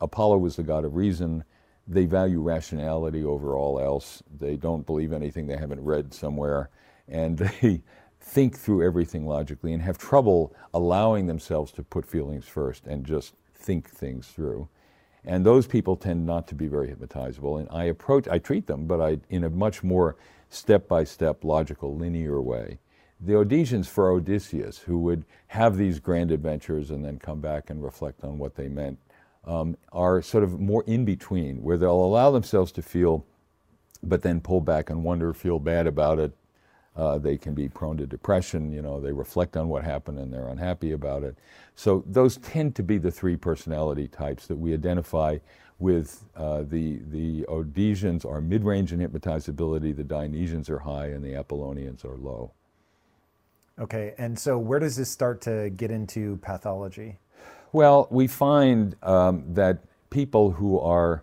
Speaker 1: Apollo was the god of reason. They value rationality over all else. They don't believe anything they haven't read somewhere, and they think through everything logically and have trouble allowing themselves to put feelings first and just think things through. And those people tend not to be very hypnotizable. And I approach, I treat them, but I in a much more step-by-step, logical, linear way. The Odysseans for Odysseus, who would have these grand adventures and then come back and reflect on what they meant, um, are sort of more in between, where they'll allow themselves to feel, but then pull back and wonder, feel bad about it. Uh, they can be prone to depression. You know, they reflect on what happened and they're unhappy about it. So those tend to be the three personality types that we identify with. Uh, the the Odysseans are mid-range in hypnotizability. The Dionysians are high, and the Apollonians are low.
Speaker 2: Okay, and so where does this start to get into pathology?
Speaker 1: Well, we find um, that people who are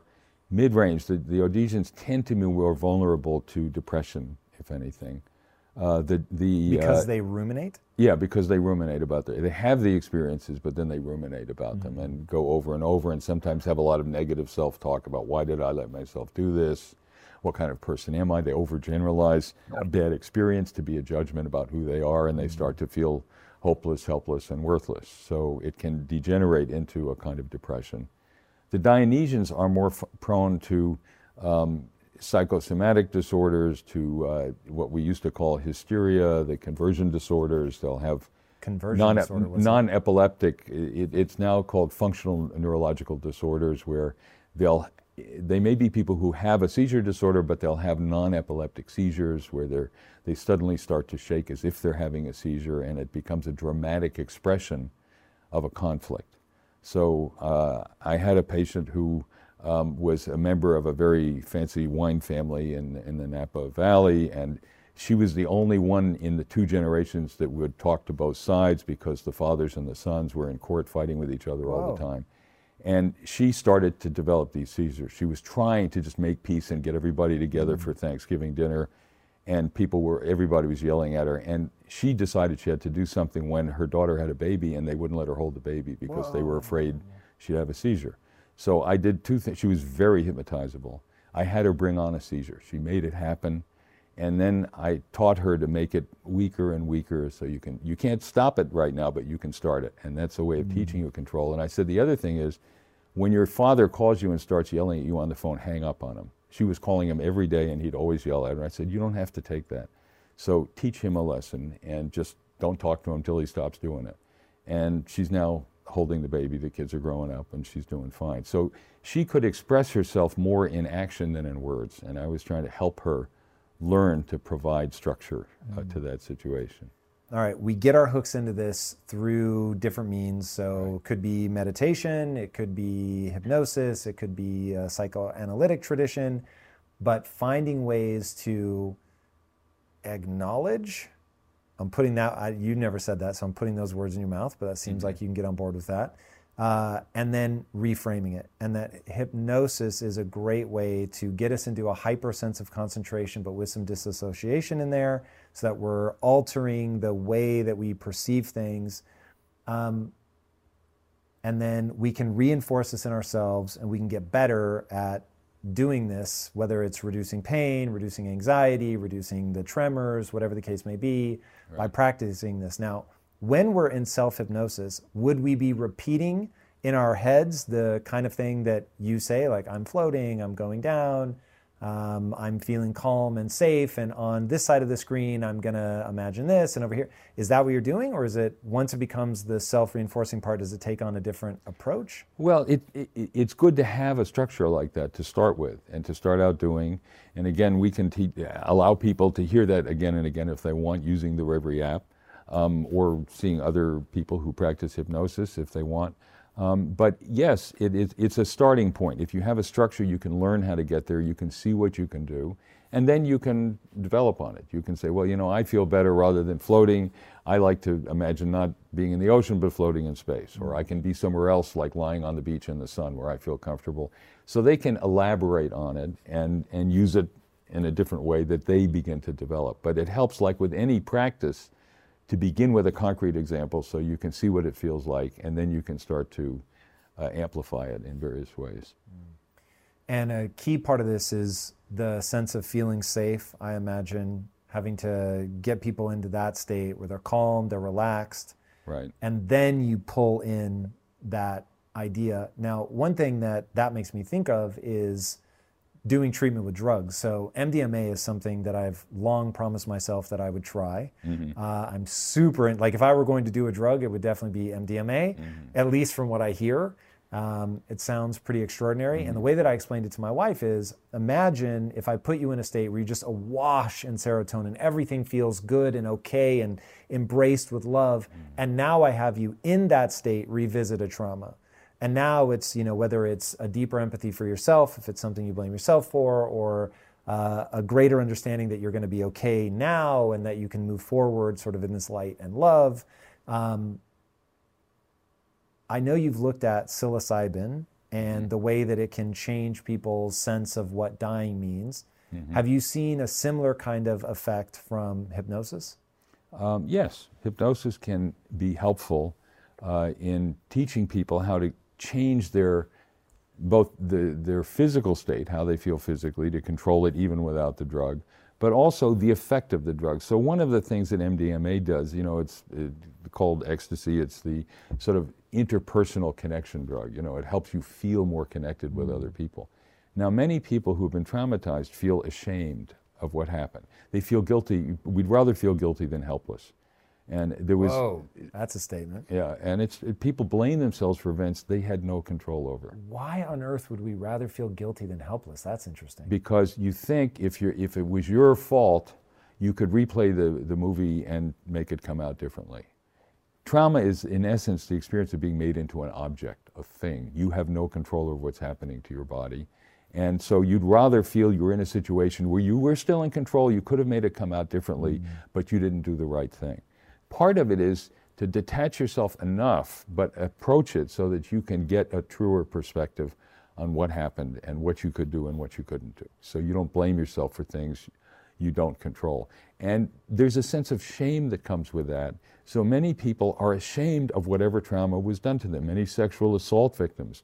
Speaker 1: mid-range, the, the Odysseans tend to be more vulnerable to depression, if anything. Uh, the the
Speaker 2: Because
Speaker 1: uh,
Speaker 2: they ruminate?
Speaker 1: Yeah, because they ruminate about it. They have the experiences, but then they ruminate about them and go over and over, and sometimes have a lot of negative self-talk about why did I let myself do this? What kind of person am I? They overgeneralize a bad experience to be a judgment about who they are, and they start to feel hopeless, helpless, and worthless. So it can degenerate into a kind of depression. The Dionysians are more f- prone to um, psychosomatic disorders, to uh, what we used to call hysteria, the conversion disorders. They'll have
Speaker 2: Conversion
Speaker 1: non,
Speaker 2: disorder, what's that?
Speaker 1: non-epileptic. It, it's now called functional neurological disorders, where they'll they may be people who have a seizure disorder, but they'll have non-epileptic seizures where they're they suddenly start to shake as if they're having a seizure, and it becomes a dramatic expression of a conflict. So uh, I had a patient who um, was a member of a very fancy wine family in, in the Napa Valley, and she was the only one in the two generations that would talk to both sides because the fathers and the sons were in court fighting with each other all the time. And she started to develop these seizures. She was trying to just make peace and get everybody together for Thanksgiving dinner, and people were everybody was yelling at her. And she decided she had to do something when her daughter had a baby, and they wouldn't let her hold the baby because they were afraid she'd have a seizure. So I did two things. She was very hypnotizable. I had her bring on a seizure. She made it happen, and then I taught her to make it weaker and weaker. So you can you can't stop it right now, but you can start it, and that's a way of teaching mm. you control. And I said the other thing is, when your father calls you and starts yelling at you on the phone, hang up on him. She was calling him every day, and he'd always yell at her. I said you don't have to take that. So teach him a lesson, and just don't talk to him until he stops doing it. And she's now holding the baby. The kids are growing up, and she's doing fine. So she could express herself more in action than in words, and I was trying to help her learn to provide structure uh, to that situation.
Speaker 2: All right, we get our hooks into this through different means. So it could be meditation, it could be hypnosis, it could be a psychoanalytic tradition. but finding ways to acknowledge. I'm putting that, I, you never said that, so I'm putting those words in your mouth, but that seems like you can get on board with that. Uh, and then reframing it. And that hypnosis is a great way to get us into a hyper sense of concentration, but with some disassociation in there, so that we're altering the way that we perceive things. Um, and then we can reinforce this in ourselves and we can get better at doing this, whether it's reducing pain, reducing anxiety, reducing the tremors, whatever the case may be, right. by practicing this. Now, when we're in self hypnosis, would we be repeating in our heads the kind of thing that you say, like, I'm floating, I'm going down, um, I'm feeling calm and safe, and on this side of the screen, I'm to imagine this, and over here. Is that what you're doing, or is it once it becomes the self reinforcing part, does it take on a different approach?
Speaker 1: Well, it, it, it's good to have a structure like that to start with and to start out doing. And again, we can te- allow people to hear that again and again if they want using the Reverie app um, or seeing other people who practice hypnosis if they want. Um, but yes, it, it, it's a starting point. If you have a structure, you can learn how to get there, you can see what you can do, and then you can develop on it. You can say, well, you know, I feel better rather than floating. I like to imagine not being in the ocean but floating in space, or I can be somewhere else like lying on the beach in the sun where I feel comfortable. So they can elaborate on it and, and use it in a different way that they begin to develop. But it helps, like with any practice, to begin with a concrete example so you can see what it feels like, and then you can start to uh, amplify it in various ways.
Speaker 2: And a key part of this is the sense of feeling safe. I imagine having to get people into that state where they're calm, they're relaxed.
Speaker 1: Right.
Speaker 2: And then you pull in that idea. Now, one thing that that makes me think of is doing treatment with drugs. So MDMA is something that I've long promised myself that I would try. Mm-hmm. Uh, I'm super in, like if I were going to do a drug, it would definitely be MDMA, mm-hmm. at least from what I hear. Um, it sounds pretty extraordinary. Mm-hmm. And the way that I explained it to my wife is imagine if I put you in a state where you're just awash in serotonin, everything feels good and okay and embraced with love. Mm-hmm. And now I have you in that state revisit a trauma. And now it's, you know, whether it's a deeper empathy for yourself, if it's something you blame yourself for, or uh, a greater understanding that you're going to be okay now and that you can move forward sort of in this light and love. Um, I know you've looked at psilocybin and mm-hmm. the way that it can change people's sense of what dying means. Mm-hmm. Have you seen a similar kind of effect from hypnosis?
Speaker 1: Um, yes, hypnosis can be helpful uh, in teaching people how to change their both the, their physical state, how they feel physically, to control it even without the drug, but also the effect of the drug. So one of the things that MDMA does, you know, it's it, called ecstasy. It's the sort of interpersonal connection drug. You know, it helps you feel more connected with mm. other people. Now, many people who've been traumatized feel ashamed of what happened. They feel guilty. We'd rather feel guilty than helpless. And there was.
Speaker 2: Whoa, that's a statement.
Speaker 1: Yeah, and it's it, people blame themselves for events they had no control over.
Speaker 2: Why on earth would we rather feel guilty than helpless? That's interesting.
Speaker 1: Because you think if you if it was your fault, you could replay the, the movie and make it come out differently. Trauma is, in essence, the experience of being made into an object, a thing. You have no control over what's happening to your body. And so you'd rather feel you were in a situation where you were still in control, you could have made it come out differently, mm-hmm. but you didn't do the right thing. Part of it is to detach yourself enough, but approach it so that you can get a truer perspective on what happened and what you could do and what you couldn't do. So you don't blame yourself for things you don't control. And there's a sense of shame that comes with that. So many people are ashamed of whatever trauma was done to them. Many sexual assault victims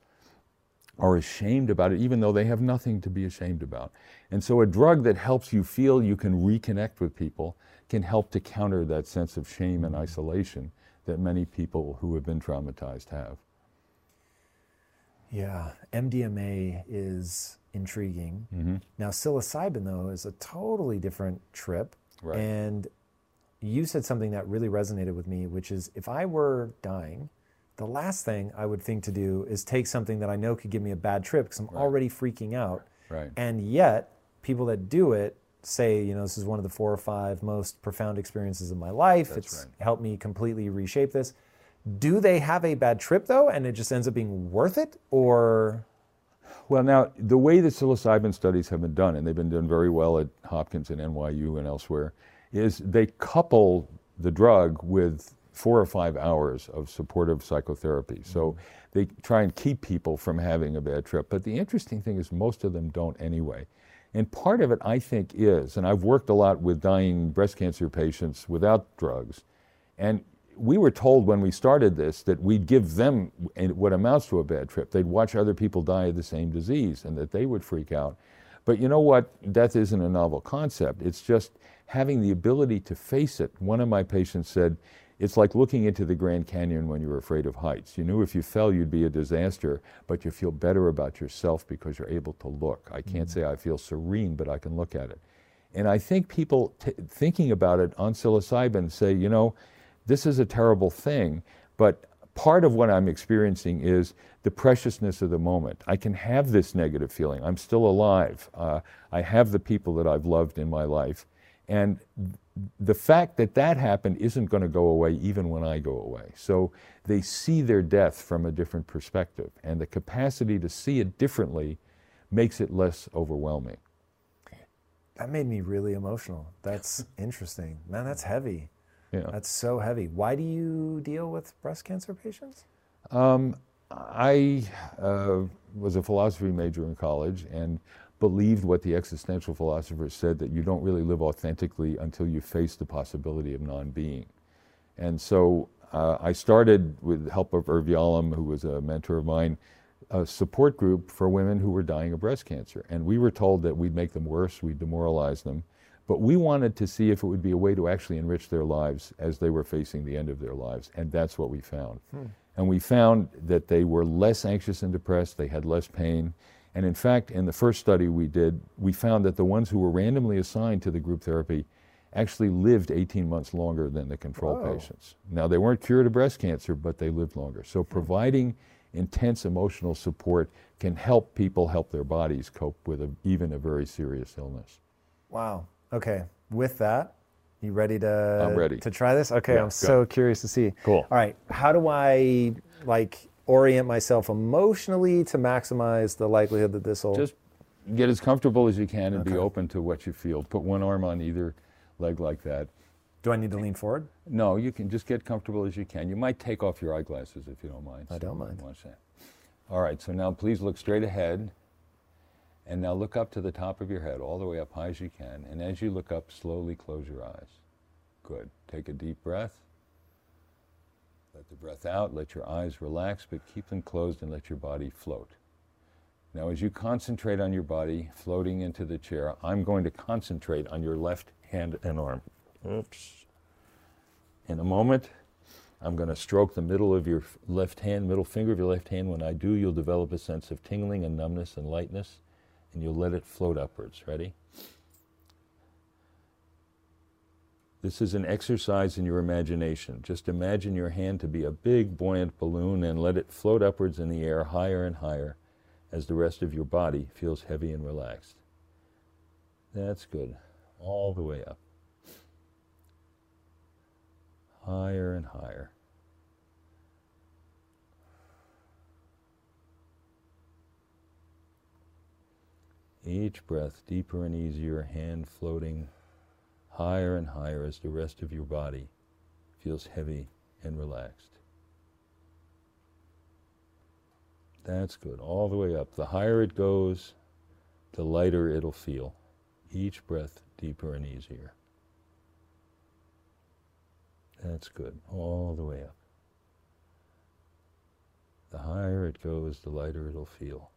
Speaker 1: are ashamed about it, even though they have nothing to be ashamed about. And so a drug that helps you feel you can reconnect with people can help to counter that sense of shame and isolation that many people who have been traumatized have.
Speaker 2: Yeah, MDMA is intriguing. Mm-hmm. Now, psilocybin, though, is a totally different trip.
Speaker 1: Right.
Speaker 2: And you said something that really resonated with me, which is if I were dying, the last thing I would think to do is take something that I know could give me a bad trip because I'm right. already freaking out.
Speaker 1: Right.
Speaker 2: And yet, people that do it say, you know, this is one of the four or five most profound experiences of my life.
Speaker 1: That's
Speaker 2: it's
Speaker 1: right.
Speaker 2: helped me completely reshape this. Do they have a bad trip though, and it just ends up being worth it, or?
Speaker 1: Well, now, the way the psilocybin studies have been done, and they've been done very well at Hopkins and NYU and elsewhere, is they couple the drug with four or five hours of supportive psychotherapy. So mm-hmm. they try and keep people from having a bad trip. But the interesting thing is, most of them don't anyway. And part of it, I think, is, and I've worked a lot with dying breast cancer patients without drugs, and we were told when we started this that we'd give them what amounts to a bad trip. They'd watch other people die of the same disease and that they would freak out. But you know what? Death isn't a novel concept. It's just having the ability to face it. One of my patients said, it's like looking into the Grand Canyon when you're afraid of heights. You knew if you fell, you'd be a disaster, but you feel better about yourself because you're able to look. I can't mm-hmm. say I feel serene, but I can look at it. And I think people t- thinking about it on psilocybin say, you know, this is a terrible thing, but part of what I'm experiencing is the preciousness of the moment. I can have this negative feeling. I'm still alive. Uh, I have the people that I've loved in my life. And the fact that that happened isn't going to go away even when I go away. So they see their death from a different perspective, and the capacity to see it differently makes it less overwhelming.
Speaker 2: That made me really emotional. That's interesting. Man, that's heavy. Yeah. That's so heavy. Why do you deal with breast cancer patients? Um,
Speaker 1: I uh, was a philosophy major in college, and believed what the existential philosophers said that you don't really live authentically until you face the possibility of non being. And so uh, I started, with the help of Irv Yalom, who was a mentor of mine, a support group for women who were dying of breast cancer. And we were told that we'd make them worse, we'd demoralize them. But we wanted to see if it would be a way to actually enrich their lives as they were facing the end of their lives. And that's what we found. Hmm. And we found that they were less anxious and depressed, they had less pain, and in fact, in the first study we did, we found that the ones who were randomly assigned to the group therapy actually lived 18 months longer than the control Whoa. patients. Now, they weren't cured of breast cancer, but they lived longer. So, hmm. providing intense emotional support can help people help their bodies cope with a, even a very serious illness.
Speaker 2: Wow. Okay. With that, you ready to?
Speaker 1: I'm ready
Speaker 2: to try this. Okay, yeah, I'm so curious to see.
Speaker 1: Cool.
Speaker 2: All right. How do I like orient myself emotionally to maximize the likelihood that this will
Speaker 1: just get as comfortable as you can and okay. be open to what you feel. Put one arm on either leg like that.
Speaker 2: Do I need to lean forward?
Speaker 1: No, you can just get comfortable as you can. You might take off your eyeglasses if you don't mind.
Speaker 2: I don't mind.
Speaker 1: Watch that. All right, so now please look straight ahead. And now look up to the top of your head, all the way up high as you can. And as you look up, slowly close your eyes. Good. Take a deep breath. Let the breath out, let your eyes relax, but keep them closed and let your body float. Now, as you concentrate on your body floating into the chair, I'm going to concentrate on your left hand and arm. Oops. In a moment, I'm going to stroke the middle of your left hand, middle finger of your left hand. When I do, you'll develop a sense of tingling and numbness and lightness, and you'll let it float upwards. Ready? This is an exercise in your imagination. Just imagine your hand to be a big buoyant balloon and let it float upwards in the air higher and higher as the rest of your body feels heavy and relaxed. That's good. All the way up. Higher and higher. Each breath deeper and easier, hand floating higher and higher as the rest of your body feels heavy and relaxed. That's good. All the way up. The higher it goes, the lighter it'll feel. Each breath deeper and easier. That's good. All the way up. The higher it goes, the lighter it'll feel.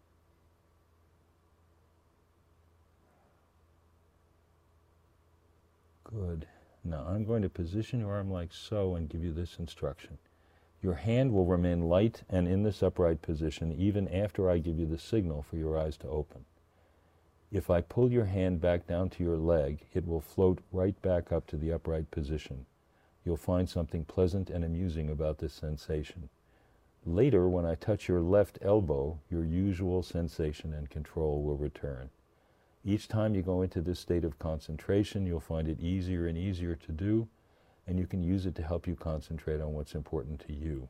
Speaker 1: Good. Now I'm going to position your arm like so and give you this instruction. Your hand will remain light and in this upright position even after I give you the signal for your eyes to open. If I pull your hand back down to your leg, it will float right back up to the upright position. You'll find something pleasant and amusing about this sensation. Later, when I touch your left elbow, your usual sensation and control will return. Each time you go into this state of concentration, you'll find it easier and easier to do, and you can use it to help you concentrate on what's important to you.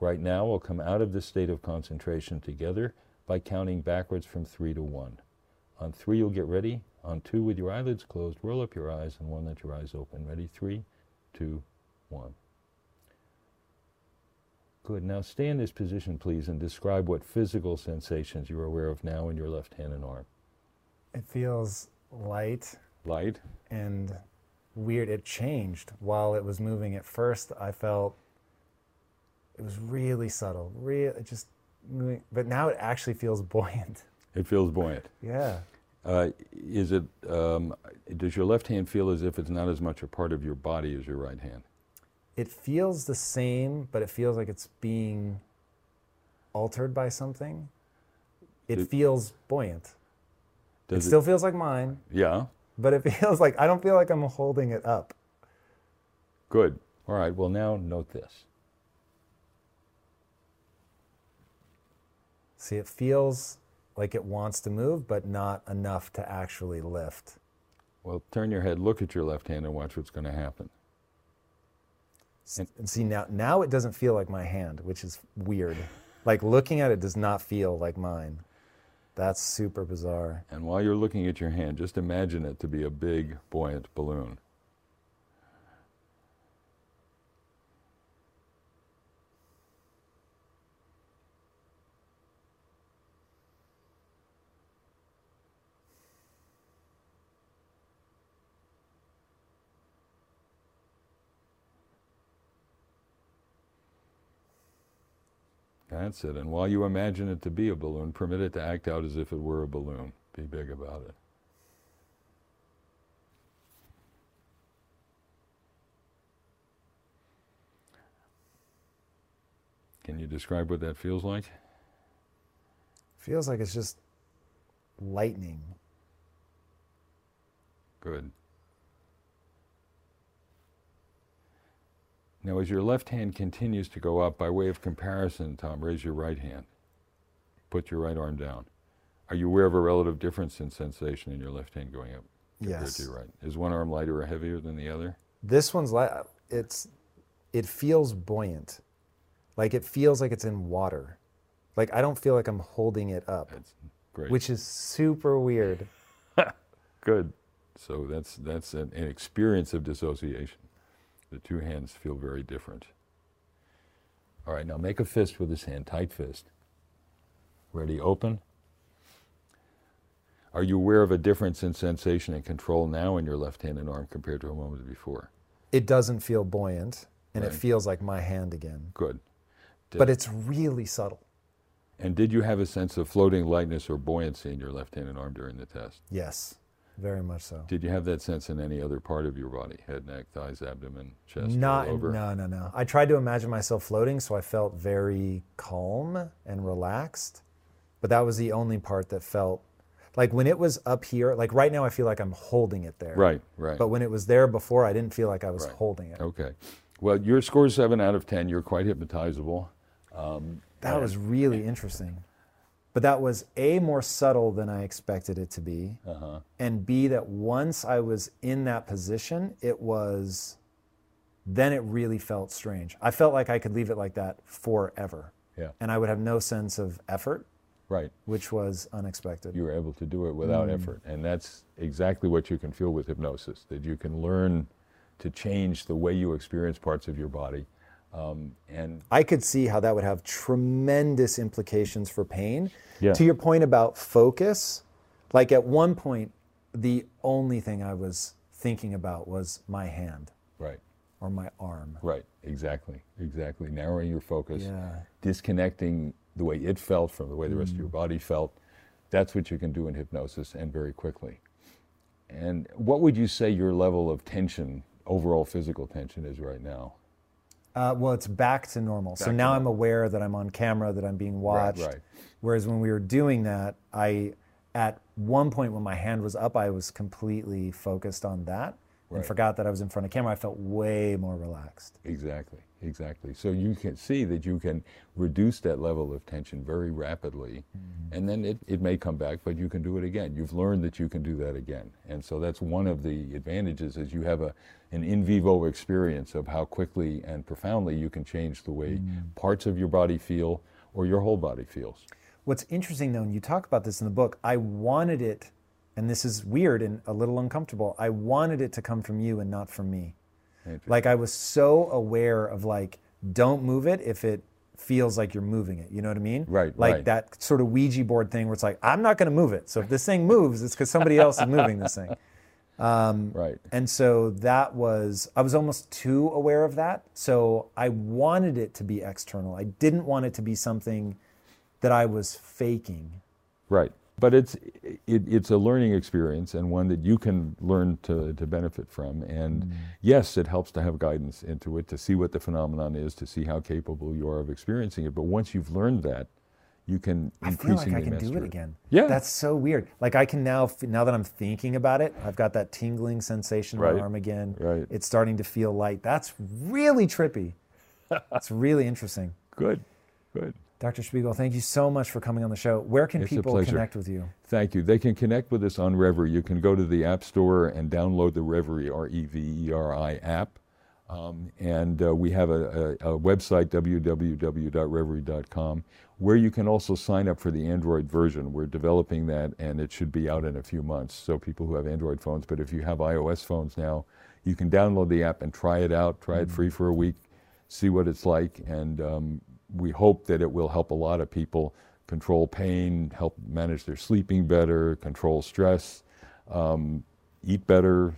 Speaker 1: Right now, we'll come out of this state of concentration together by counting backwards from three to one. On three, you'll get ready. On two, with your eyelids closed, roll up your eyes, and one, let your eyes open. Ready? Three, two, one. Good. Now stay in this position, please, and describe what physical sensations you're aware of now in your left hand and arm.
Speaker 2: It feels light
Speaker 1: Light.
Speaker 2: and weird. It changed while it was moving. At first, I felt it was really subtle, real, it just moving. But now it actually feels buoyant.
Speaker 1: It feels buoyant.
Speaker 2: Yeah.
Speaker 1: Uh, is it? Um, does your left hand feel as if it's not as much a part of your body as your right hand?
Speaker 2: It feels the same, but it feels like it's being altered by something. It
Speaker 1: It-
Speaker 2: feels buoyant. It
Speaker 1: Does
Speaker 2: still feels like mine,
Speaker 1: Yeah.
Speaker 2: but it feels like I don't feel like I'm holding it up.
Speaker 1: Good. All right. Well, now note this.
Speaker 2: See, it feels like it wants to move, but not enough to actually lift.
Speaker 1: Well, turn your head, look at your left hand, and watch what's going to happen.
Speaker 2: S- And see now, now it doesn't feel like my hand, which is weird. Like looking at it does not feel like mine. That's super bizarre.
Speaker 1: And while you're looking at your hand, just imagine it to be a big, buoyant balloon. That's it. And while you imagine it to be a balloon, permit it to act out as if it were a balloon. Be big about it. Can you describe what that feels like?
Speaker 2: Feels like it's just lightning.
Speaker 1: Good. Now, as your left hand continues to go up, by way of comparison, Tom, raise your right hand. Put your right arm down. Are you aware of a relative difference in sensation in your left hand going up compared
Speaker 2: Yes.
Speaker 1: to your right? Is one arm lighter or heavier than the other?
Speaker 2: This one's light. it's it feels buoyant. Like it feels like it's in water. Like I don't feel like I'm holding it up,
Speaker 1: That's great.
Speaker 2: which is super weird.
Speaker 1: Good. So that's that's an, an experience of dissociation. The two hands feel very different. All right, now make a fist with this hand, tight fist. Ready, open. Are you aware of a difference in sensation and control now in your left hand and arm compared to a moment before?
Speaker 2: It doesn't feel buoyant and it feels like my hand again.
Speaker 1: Good. Did-
Speaker 2: But it's really subtle.
Speaker 1: And did you have a sense of floating lightness or buoyancy in your left hand and arm during the test?
Speaker 2: Yes. Very much so.
Speaker 1: Did you have that sense in any other part of your body? Head, neck, thighs, abdomen, chest,
Speaker 2: Not
Speaker 1: over?
Speaker 2: no no no. I tried to imagine myself floating, so I felt very calm and relaxed. But that was the only part that felt like when it was up here. Like right now, I feel like I'm holding it there.
Speaker 1: Right, right.
Speaker 2: But when it was there before, I didn't feel like I was
Speaker 1: Right.
Speaker 2: holding it.
Speaker 1: Okay. Well, your score is seven out of ten. You're quite hypnotizable.
Speaker 2: Um, that was really interesting. But that was A, more subtle than I expected it to be.
Speaker 1: Uh-huh.
Speaker 2: And B, that once I was in that position, it was, then it really felt strange. I felt like I could leave it like that forever.
Speaker 1: Yeah.
Speaker 2: And I would have no sense of effort,
Speaker 1: Right.
Speaker 2: which was unexpected.
Speaker 1: You were able to do it without effort. And that's exactly what you can feel with hypnosis, that you can learn to change the way you experience parts of your body. Um, and
Speaker 2: I could see how that would have tremendous implications for pain.
Speaker 1: Yeah.
Speaker 2: To your point about focus, like at one point, the only thing I was thinking about was my hand
Speaker 1: right,
Speaker 2: or my arm.
Speaker 1: right, exactly, exactly. Narrowing your focus,
Speaker 2: Yeah.
Speaker 1: disconnecting the way it felt from the way the rest of your body felt. That's what you can do in hypnosis and very quickly. And what would you say your level of tension, overall physical tension, is right now?
Speaker 2: Uh, well, it's back to normal. so
Speaker 1: Back to
Speaker 2: now I'm aware that I'm on camera, that I'm being watched.
Speaker 1: right.
Speaker 2: Whereas when we were doing that, I, at one point when my hand was up, I was completely focused on that and forgot that I was in front of camera. I felt way more relaxed.
Speaker 1: Exactly, exactly. So you can see that you can reduce that level of tension very rapidly, mm-hmm. and then it, it may come back, but you can do it again. You've learned that you can do that again. And so that's one of the advantages is you have a, an in vivo experience of how quickly and profoundly you can change the way mm-hmm. parts of your body feel or your whole body feels.
Speaker 2: What's interesting though, and you talk about this in the book, I wanted it, and this is weird and a little uncomfortable. I wanted it to come from you and not from me. Like I was so aware of like, don't move it if it feels like you're moving it. You know what I mean?
Speaker 1: Right,
Speaker 2: Like
Speaker 1: right.
Speaker 2: that sort of Ouija board thing where it's like, I'm not going to move it. So if this thing moves, it's because somebody else is moving this thing.
Speaker 1: Um, right.
Speaker 2: And so that was, I was almost too aware of that. So I wanted it to be external. I didn't want it to be something that I was faking.
Speaker 1: Right. But it's it, it's a learning experience and one that you can learn to, to benefit from. And
Speaker 2: Mm.
Speaker 1: yes, it helps to have guidance into it, to see what the phenomenon is, to see how capable you are of experiencing it. But once you've learned that, you can
Speaker 2: I feel like I can do it again.
Speaker 1: Yeah.
Speaker 2: That's so weird. Like I can now, now that I'm thinking about it, I've got that tingling sensation in
Speaker 1: Right,
Speaker 2: my arm again.
Speaker 1: right.
Speaker 2: It's starting to feel light. That's really trippy. That's really interesting.
Speaker 1: Good. Good.
Speaker 2: Dr. Spiegel, thank you so much for coming on the show. Where can
Speaker 1: It's
Speaker 2: people connect with you?
Speaker 1: Thank you. They can connect with us on Reverie. You can go to the App Store and download the Reverie, R E V E R I app. Um, and uh, we have a, a, a website, www.reverie.com, where you can also sign up for the Android version. We're developing that, and it should be out in a few months. So, people who have Android phones, but if you have iOS phones now, you can download the app and try it out, try it free for a week, see what it's like. And um, we hope that it will help a lot of people control pain, help manage their sleeping better, control stress, um, eat better,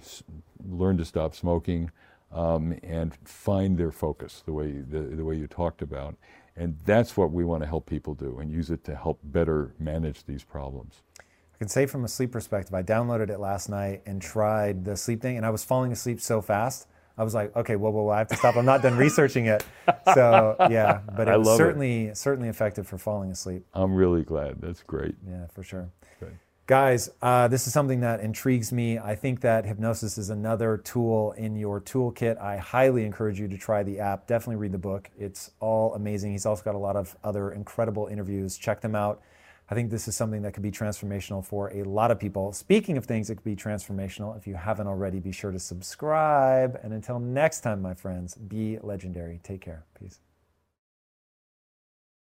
Speaker 1: learn to stop smoking, um, and find their focus the way the, the way you talked about. And that's what we want to help people do, and use it to help better manage these problems.
Speaker 2: I can say from a sleep perspective, I downloaded it last night and tried the sleep thing, and I was falling asleep so fast. I was like, okay, whoa, whoa, whoa, I have to stop. I'm not done researching it. So yeah, but it was
Speaker 1: love it.
Speaker 2: certainly certainly effective for falling asleep.
Speaker 1: I'm really glad. That's great.
Speaker 2: Yeah, for sure.
Speaker 1: Good.
Speaker 2: Guys, uh, this is something that intrigues me. I think that hypnosis is another tool in your toolkit. I highly encourage you to try the app. Definitely read the book. It's all amazing. He's also got a lot of other incredible interviews. Check them out. I think this is something that could be transformational for a lot of people. Speaking of things that could be transformational, if you haven't already, be sure to subscribe. And until next time, my friends, be legendary. Take care. Peace.